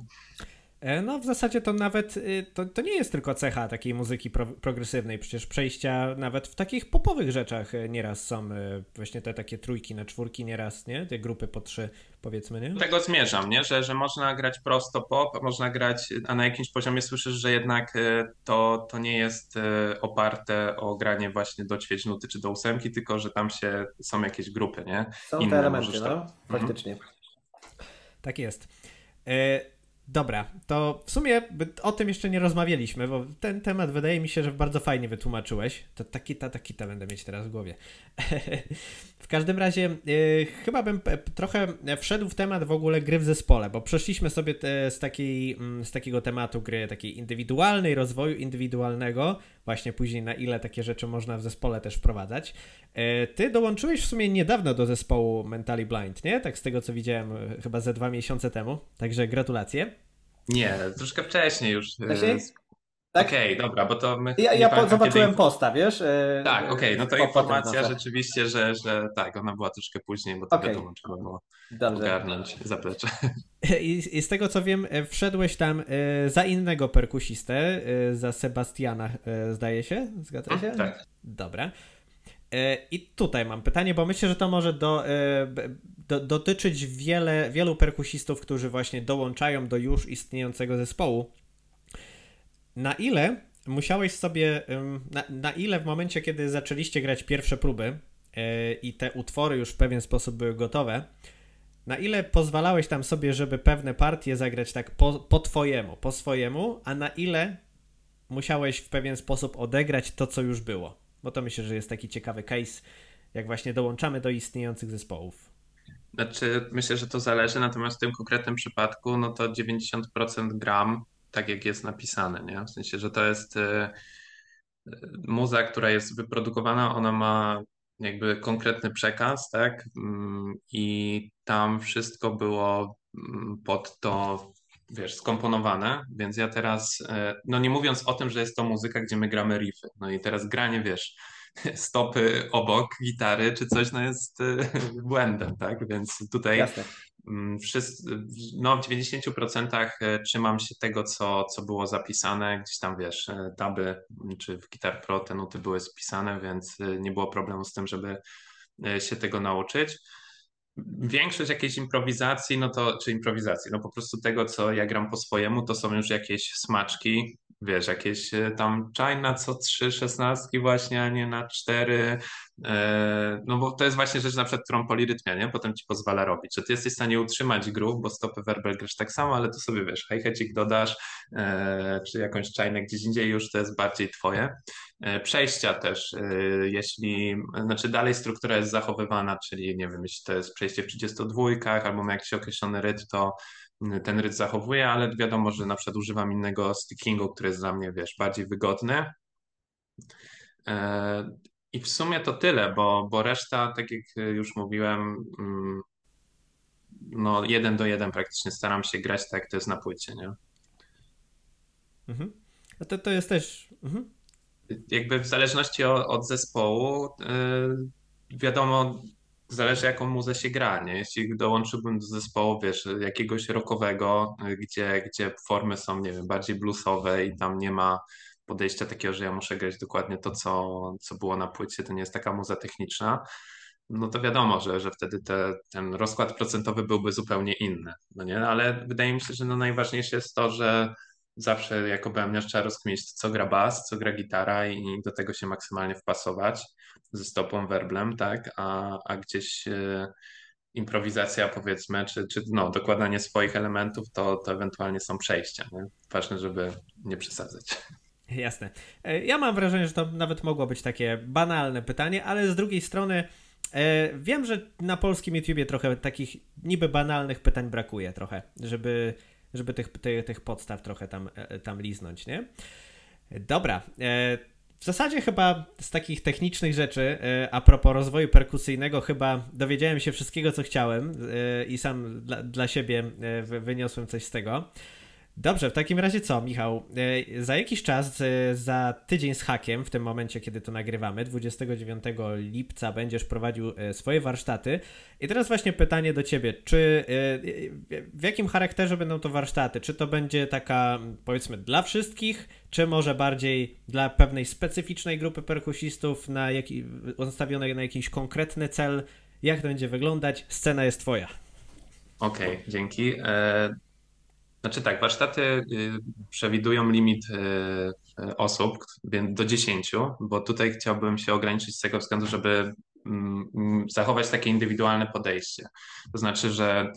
E, no w zasadzie to nawet, y, to, to nie jest tylko cecha takiej muzyki pro, progresywnej, przecież przejścia nawet w takich popowych rzeczach e, nieraz są e, właśnie te takie trójki na czwórki nieraz, nie? Te grupy po trzy powiedzmy, nie? Do tego zmierzam, nie? Że, że można grać prosto pop, można grać, a na jakimś poziomie słyszysz, że jednak to, to nie jest oparte o granie właśnie do ćwierćnuty czy do ósemki, tylko że tam się są jakieś grupy, nie? Są Inne, te elementy, no, mhm. faktycznie. Mhm. Tak jest. Dobra, to w sumie o tym jeszcze nie rozmawialiśmy, bo ten temat wydaje mi się, że bardzo fajnie wytłumaczyłeś. To taki ta, taki ta będę mieć teraz w głowie. *laughs* w każdym razie yy, chyba bym trochę wszedł w temat w ogóle gry w zespole, bo przeszliśmy sobie te, z, takiej, mm, z takiego tematu gry takiej indywidualnej, rozwoju indywidualnego, właśnie później na ile takie rzeczy można w zespole też wprowadzać. Yy, ty dołączyłeś w sumie niedawno do zespołu Mentally Blind, nie? Tak z tego co widziałem y, chyba ze dwa miesiące temu, także gratulacje. Nie, troszkę wcześniej już. Wcześniej? Tak? Okej, okay, dobra, bo to my. Ja, ja po, zobaczyłem kiedy... posta, wiesz? Y, tak, okej, okay, no to informacja rzeczywiście, że, że tak, ona była troszkę później, bo to okay. wiadomo, trzeba było Dobrze. ogarnąć zaplecze. I, I, z tego co wiem, e, wszedłeś tam e, za innego perkusistę, e, za Sebastiana, zdaje się? Zgadza się? Tak. Dobra. I tutaj mam pytanie, bo myślę, że to może do, do, dotyczyć wiele, wielu perkusistów, którzy właśnie dołączają do już istniejącego zespołu. Na ile musiałeś sobie, na, na ile w momencie, kiedy zaczęliście grać pierwsze próby yy, i te utwory już w pewien sposób były gotowe, na ile pozwalałeś tam sobie, żeby pewne partie zagrać tak po, po twojemu, po swojemu, a na ile musiałeś w pewien sposób odegrać to, co już było? Bo to myślę, że jest taki ciekawy case, jak właśnie dołączamy do istniejących zespołów. Znaczy, myślę, że to zależy, natomiast w tym konkretnym przypadku, no to 90% gram tak, jak jest napisane, nie? W sensie, że to jest y, muza, która jest wyprodukowana, ona ma jakby konkretny przekaz, tak? Mm, I tam wszystko było mm, pod to, wiesz, skomponowane, więc ja teraz, y, no nie mówiąc o tym, że jest to muzyka, gdzie my gramy riffy, no i teraz granie, wiesz, *laughs* stopy obok gitary czy coś, no jest *laughs* błędem, tak? Więc tutaj Jasne. Mm, wszyscy, no w 90% e, trzymam się tego, co, co było zapisane, gdzieś tam wiesz, taby e, czy w Guitar Pro te nuty były spisane, więc e, nie było problemu z tym, żeby się tego nauczyć. Większość jakiejś improwizacji, no to, czy improwizacji, no po prostu tego, co ja gram po swojemu, to są już jakieś smaczki, wiesz, jakieś tam czaj na co trzy szesnastki właśnie, a nie na cztery, no bo to jest właśnie rzecz na przykład, którą polirytmia, nie? Potem ci pozwala robić, że ty jesteś w stanie utrzymać groove, bo stopy werbel grasz tak samo, ale to sobie wiesz, hi dodasz, e, czy jakąś czajnę gdzieś indziej już to jest bardziej twoje. Przejścia też, jeśli, znaczy dalej struktura jest zachowywana, czyli nie wiem, jeśli to jest przejście w 32 albo ma jakiś określony rytm, to ten rytm zachowuję, ale wiadomo, że na przykład używam innego stickingu, który jest dla mnie, wiesz, bardziej wygodny. I w sumie to tyle, bo, bo reszta, tak jak już mówiłem, mm, no jeden do jeden praktycznie staram się grać tak, jak to jest na płycie, nie? Mhm. A to, to jest też... Mhm. Jakby w zależności od, od zespołu, yy, wiadomo, zależy jaką muzę się gra, nie? Jeśli dołączyłbym do zespołu, wiesz, jakiegoś rockowego, gdzie, gdzie formy są, nie wiem, bardziej bluesowe i tam nie ma podejścia takiego, że ja muszę grać dokładnie to, co, co było na płycie, to nie jest taka muza techniczna, no to wiadomo, że, że wtedy te, ten rozkład procentowy byłby zupełnie inny, no nie? Ale wydaje mi się, że no najważniejsze jest to, że zawsze jako bębniarz trzeba rozkminić, co gra bas, co gra gitara i do tego się maksymalnie wpasować ze stopą, werblem, tak? A, a gdzieś e, improwizacja powiedzmy, czy, czy no, dokładanie swoich elementów, to, to ewentualnie są przejścia. Nie? Ważne, żeby nie przesadzać. Jasne. E, ja mam wrażenie, że to nawet mogło być takie banalne pytanie, ale z drugiej strony e, wiem, że na polskim YouTubie trochę takich niby banalnych pytań brakuje trochę, żeby, żeby tych, tych, podstaw trochę tam, e, tam liznąć, nie? Dobra. W zasadzie chyba z takich technicznych rzeczy, a propos rozwoju perkusyjnego, chyba dowiedziałem się wszystkiego, co chciałem i sam dla, dla siebie wyniosłem coś z tego. Dobrze, w takim razie co, Michał? E, za jakiś czas, e, za tydzień z hakiem, w tym momencie, kiedy to nagrywamy, 29 lipca będziesz prowadził e, swoje warsztaty. I teraz właśnie pytanie do ciebie, czy w jakim charakterze będą to warsztaty? Czy to będzie taka, powiedzmy, dla wszystkich, czy może bardziej dla pewnej specyficznej grupy perkusistów, na jaki, na jakiś konkretny cel? Jak to będzie wyglądać? Scena jest twoja. Okej, okay, dzięki. Znaczy tak, warsztaty y, przewidują limit y, y, osób, więc do 10, bo tutaj chciałbym się ograniczyć z tego względu, żeby mm, mm, zachować takie indywidualne podejście. To znaczy, że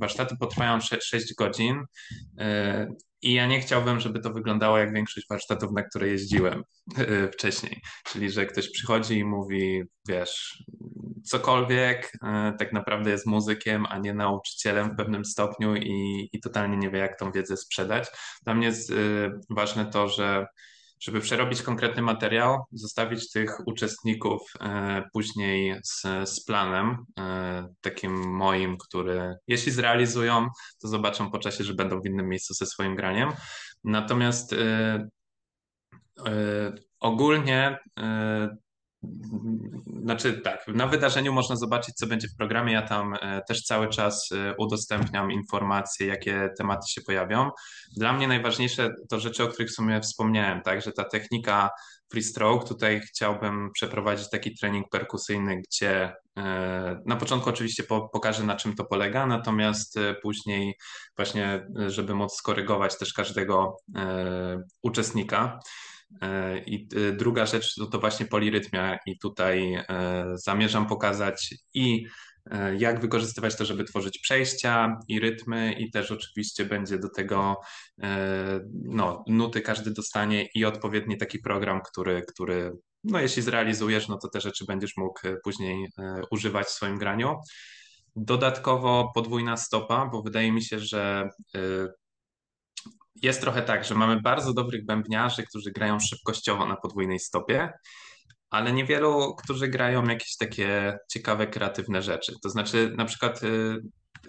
warsztaty potrwają 6 godzin i ja nie chciałbym, żeby to wyglądało jak większość warsztatów, na które jeździłem wcześniej. Czyli, że ktoś przychodzi i mówi, wiesz, cokolwiek, e, tak naprawdę jest muzykiem, a nie nauczycielem w pewnym stopniu i, i totalnie nie wie, jak tą wiedzę sprzedać. Dla mnie jest e, ważne to, że żeby przerobić konkretny materiał, zostawić tych uczestników e, później z, z planem, takim moim, który jeśli zrealizują, to zobaczą po czasie, że będą w innym miejscu ze swoim graniem. Natomiast ogólnie znaczy tak, na wydarzeniu można zobaczyć, co będzie w programie. Ja tam e, też cały czas e, udostępniam informacje, jakie tematy się pojawią. Dla mnie najważniejsze to rzeczy, o których w sumie wspomniałem, tak, że ta technika freestroke, tutaj chciałbym przeprowadzić taki trening perkusyjny, gdzie e, na początku oczywiście pokażę, na czym to polega, natomiast później właśnie, żeby móc skorygować też każdego uczestnika. E, I e, druga rzecz to, to właśnie polirytmia, i tutaj e, zamierzam pokazać i jak wykorzystywać to, żeby tworzyć przejścia i rytmy, i też oczywiście będzie do tego no, nuty każdy dostanie i odpowiedni taki program, który, który no, jeśli zrealizujesz, no to te rzeczy będziesz mógł później używać w swoim graniu. Dodatkowo podwójna stopa, bo wydaje mi się, że jest trochę tak, że mamy bardzo dobrych bębniarzy, którzy grają szybkościowo na podwójnej stopie, ale niewielu, którzy grają jakieś takie ciekawe, kreatywne rzeczy. To znaczy, na przykład, y,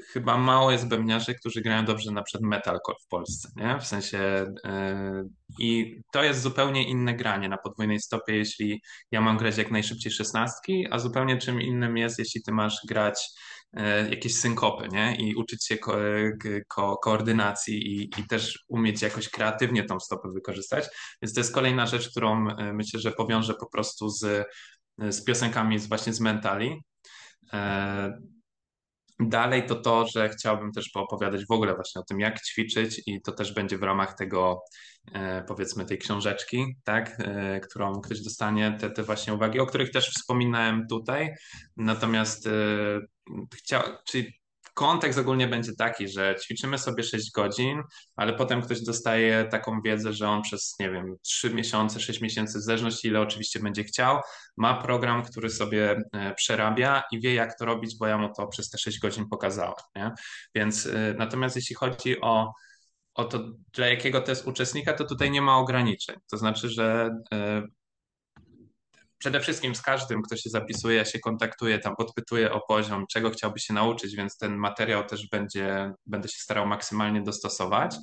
chyba mało jest bębniarzy, którzy grają dobrze na przykład metalcore w Polsce, nie? W sensie, y, i to jest zupełnie inne granie na podwójnej stopie, jeśli ja mam grać jak najszybciej szesnastki, a zupełnie czym innym jest, jeśli ty masz grać jakieś synkopy, nie? I uczyć się ko ko koordynacji i, i też umieć jakoś kreatywnie tą stopę wykorzystać. Więc to jest kolejna rzecz, którą e, myślę, że powiążę po prostu z, z piosenkami z, właśnie z mentali. E, dalej to to, że chciałbym też poopowiadać w ogóle właśnie o tym, jak ćwiczyć i to też będzie w ramach tego, powiedzmy, tej książeczki, tak, którą ktoś dostanie, te, te właśnie uwagi, o których też wspominałem tutaj. Natomiast chciał, czyli kontekst ogólnie będzie taki, że ćwiczymy sobie 6 godzin, ale potem ktoś dostaje taką wiedzę, że on przez, nie wiem, 3 miesiące, 6 miesięcy, w zależności ile oczywiście będzie chciał, ma program, który sobie e, przerabia i wie, jak to robić, bo ja mu to przez te 6 godzin pokazałem. Nie? Więc e, natomiast jeśli chodzi o o to, dla jakiego to jest uczestnika, to tutaj nie ma ograniczeń. To znaczy, że e, przede wszystkim z każdym, kto się zapisuje, się kontaktuję, tam podpytuję o poziom, czego chciałby się nauczyć, więc ten materiał też będzie, będę się starał maksymalnie dostosować.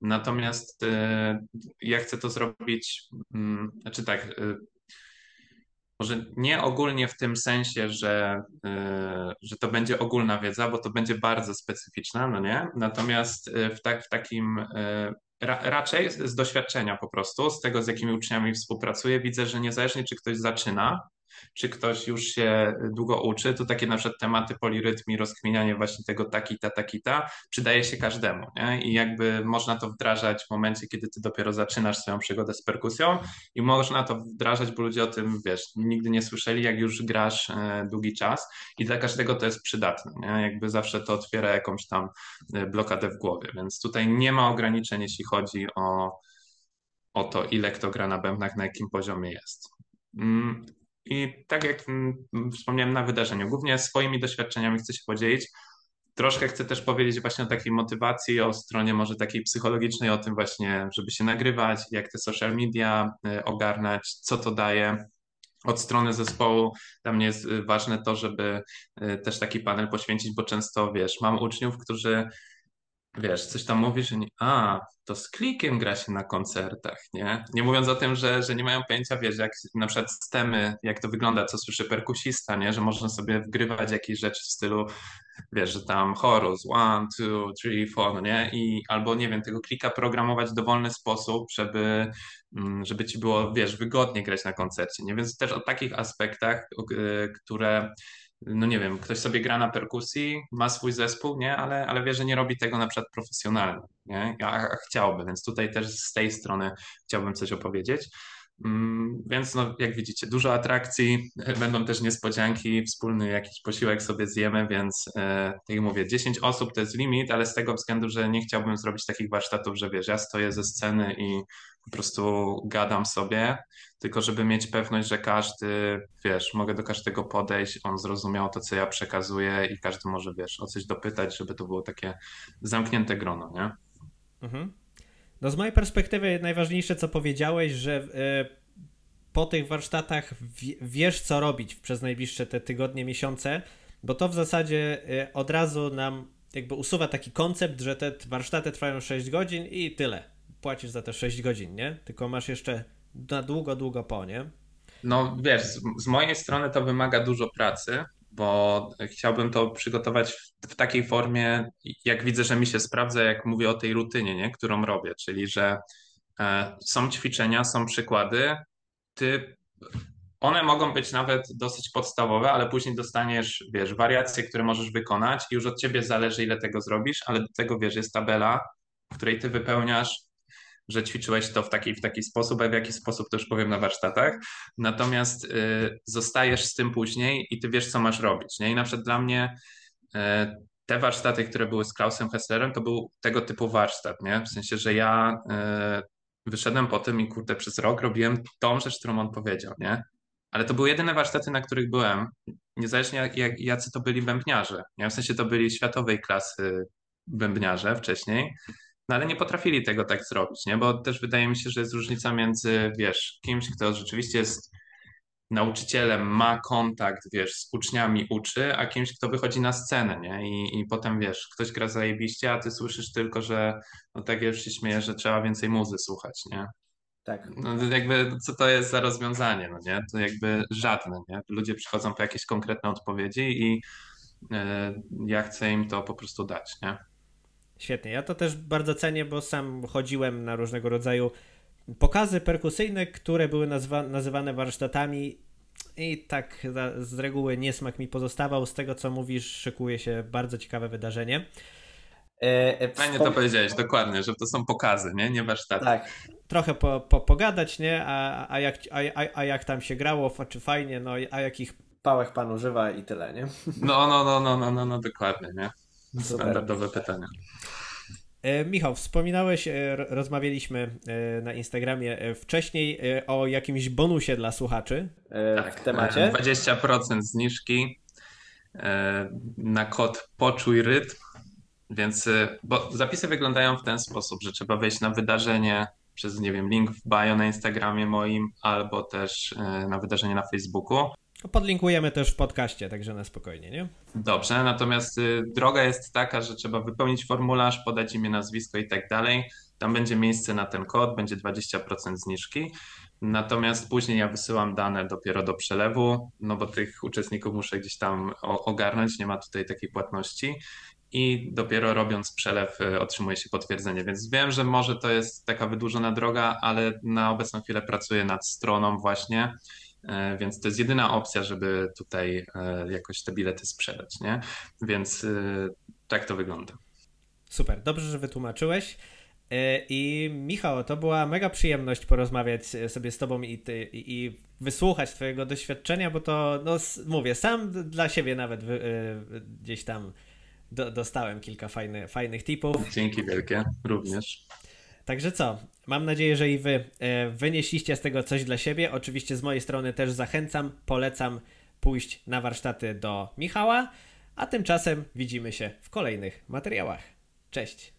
Natomiast y, ja chcę to zrobić, y, znaczy tak, y, może nie ogólnie w tym sensie, że, y, że to będzie ogólna wiedza, bo to będzie bardzo specyficzna, no nie? Natomiast w, tak, w takim Ra raczej z doświadczenia po prostu, z tego z jakimi uczniami współpracuję, widzę, że niezależnie czy ktoś zaczyna, czy ktoś już się długo uczy, to takie na przykład tematy polirytmii, rozkminianie właśnie tego takita, takita przydaje się każdemu. Nie? I jakby można to wdrażać w momencie, kiedy ty dopiero zaczynasz swoją przygodę z perkusją i można to wdrażać, bo ludzie o tym, wiesz, nigdy nie słyszeli, jak już grasz e, długi czas i dla każdego to jest przydatne. Nie? Jakby zawsze to otwiera jakąś tam e, blokadę w głowie, więc tutaj nie ma ograniczeń, jeśli chodzi o, o to, ile kto gra na bębnach, na jakim poziomie jest. Mm, I tak jak mm, wspomniałem na wydarzeniu, głównie swoimi doświadczeniami chcę się podzielić. Troszkę chcę też powiedzieć właśnie o takiej motywacji, o stronie może takiej psychologicznej, o tym właśnie, żeby się nagrywać, jak te social media e, ogarnać, co to daje. Od strony zespołu dla mnie jest e, ważne to, żeby e, też taki panel poświęcić, bo często wiesz, mam uczniów, którzy wiesz, coś tam mówisz, że nie, a, to z klikiem gra się na koncertach, nie? Nie mówiąc o tym, że, że nie mają pojęcia, wiesz, jak na przykład stemy, jak to wygląda, co słyszy perkusista, nie? Że można sobie wgrywać jakieś rzeczy w stylu, wiesz, że tam chorus, one, two, three, four, no nie? I albo, nie wiem, tego klika programować w dowolny sposób, żeby, mm, żeby ci było, wiesz, wygodnie grać na koncercie, nie? Więc też o takich aspektach, które no nie wiem, ktoś sobie gra na perkusji, ma swój zespół, nie, ale, ale wie, że nie robi tego na przykład profesjonalnie, nie, a, a chciałby, więc tutaj też z tej strony chciałbym coś opowiedzieć. Mm, więc no, jak widzicie, dużo atrakcji, *laughs* będą też niespodzianki, wspólny jakiś posiłek sobie zjemy, więc e, tak jak mówię, 10 osób to jest limit, ale z tego względu, że nie chciałbym zrobić takich warsztatów, że wiesz, ja stoję ze sceny i po prostu gadam sobie, tylko żeby mieć pewność, że każdy, wiesz, mogę do każdego podejść, on zrozumiał to, co ja przekazuję i każdy może, wiesz, o coś dopytać, żeby to było takie zamknięte grono, nie? Mhm. No z mojej perspektywy najważniejsze, co powiedziałeś, że e, po tych warsztatach wiesz, co robić przez najbliższe te tygodnie, miesiące, bo to w zasadzie e, od razu nam jakby usuwa taki koncept, że te warsztaty trwają 6 godzin i tyle. Płacisz za te 6 godzin, nie? Tylko masz jeszcze na długo, długo po, nie? No wiesz, z, z mojej strony to wymaga dużo pracy, bo chciałbym to przygotować w, takiej formie, jak widzę, że mi się sprawdza, jak mówię o tej rutynie, nie? którą robię, czyli że e, są ćwiczenia, są przykłady, ty one mogą być nawet dosyć podstawowe, ale później dostaniesz, wiesz, wariacje, które możesz wykonać i już od ciebie zależy, ile tego zrobisz, ale do tego, wiesz, jest tabela, w której ty wypełniasz że ćwiczyłeś to w taki, w taki sposób, a w jaki sposób to już powiem na warsztatach. Natomiast y, zostajesz z tym później i ty wiesz, co masz robić. Nie? I na przykład dla mnie y, te warsztaty, które były z Klausem Hesslerem, to był tego typu warsztat, nie? W sensie, że ja y, wyszedłem po tym i kurde, przez rok robiłem tą rzecz, którą on powiedział, nie? Ale to były jedyne warsztaty, na których byłem, niezależnie jak, jak, jacy to byli bębniarze. Nie? W sensie to byli światowej klasy bębniarze wcześniej, no ale nie potrafili tego tak zrobić, nie? Bo też wydaje mi się, że jest różnica między, wiesz, kimś, kto rzeczywiście jest nauczycielem, ma kontakt, wiesz, z uczniami uczy, a kimś, kto wychodzi na scenę, nie? I, i potem, wiesz, ktoś gra zajebiście, a ty słyszysz tylko, że, no tak już się śmieję, że trzeba więcej muzy słuchać, nie? Tak. No jakby, co to jest za rozwiązanie, no nie? To jakby żadne, nie? Ludzie przychodzą po jakieś konkretne odpowiedzi i yy, ja chcę im to po prostu dać, nie? Świetnie. Ja to też bardzo cenię, bo sam chodziłem na różnego rodzaju pokazy perkusyjne, które były nazwa nazywane warsztatami i tak z reguły niesmak mi pozostawał. Z tego, co mówisz, szykuje się bardzo ciekawe wydarzenie. E, e, Fajnie to powiedziałeś, dokładnie, że to są pokazy, nie, nie warsztaty. Tak. Trochę po, po, pogadać, nie, a, a, jak, a, a, jak tam się grało, czy fajnie, no a jakich pałek pan używa i tyle, nie? No, no, no, no, no, no, no dokładnie, nie? Standardowe pytania. E, Michał, wspominałeś, e, rozmawialiśmy e, na Instagramie wcześniej o jakimś bonusie dla słuchaczy tak, w temacie. 20% zniżki na kod Poczuj Rytm, więc bo zapisy wyglądają w ten sposób, że trzeba wejść na wydarzenie przez, nie wiem, link w bio na Instagramie moim albo też na wydarzenie na Facebooku. Podlinkujemy też w podcaście, także na spokojnie, nie? Dobrze, natomiast y, droga jest taka, że trzeba wypełnić formularz, podać imię, nazwisko i tak dalej. Tam będzie miejsce na ten kod, będzie 20% zniżki. Natomiast później ja wysyłam dane dopiero do przelewu, no bo tych uczestników muszę gdzieś tam ogarnąć, nie ma tutaj takiej płatności. I dopiero robiąc przelew y, otrzymuje się potwierdzenie. Więc wiem, że może to jest taka wydłużona droga, ale na obecną chwilę pracuję nad stroną właśnie więc to jest jedyna opcja, żeby tutaj e, jakoś te bilety sprzedać, nie? Więc e, tak to wygląda. Super, dobrze, że wytłumaczyłeś. I Michał, to była mega przyjemność porozmawiać sobie z Tobą i, ty, i wysłuchać Twojego doświadczenia, bo to, no mówię, sam dla siebie nawet wy, gdzieś tam do, dostałem kilka fajny, fajnych tipów. Dzięki wielkie, również. Także co? Mam nadzieję, że i wy e, wynieśliście z tego coś dla siebie. Oczywiście z mojej strony też zachęcam, polecam pójść na warsztaty do Michała, a tymczasem widzimy się w kolejnych materiałach. Cześć!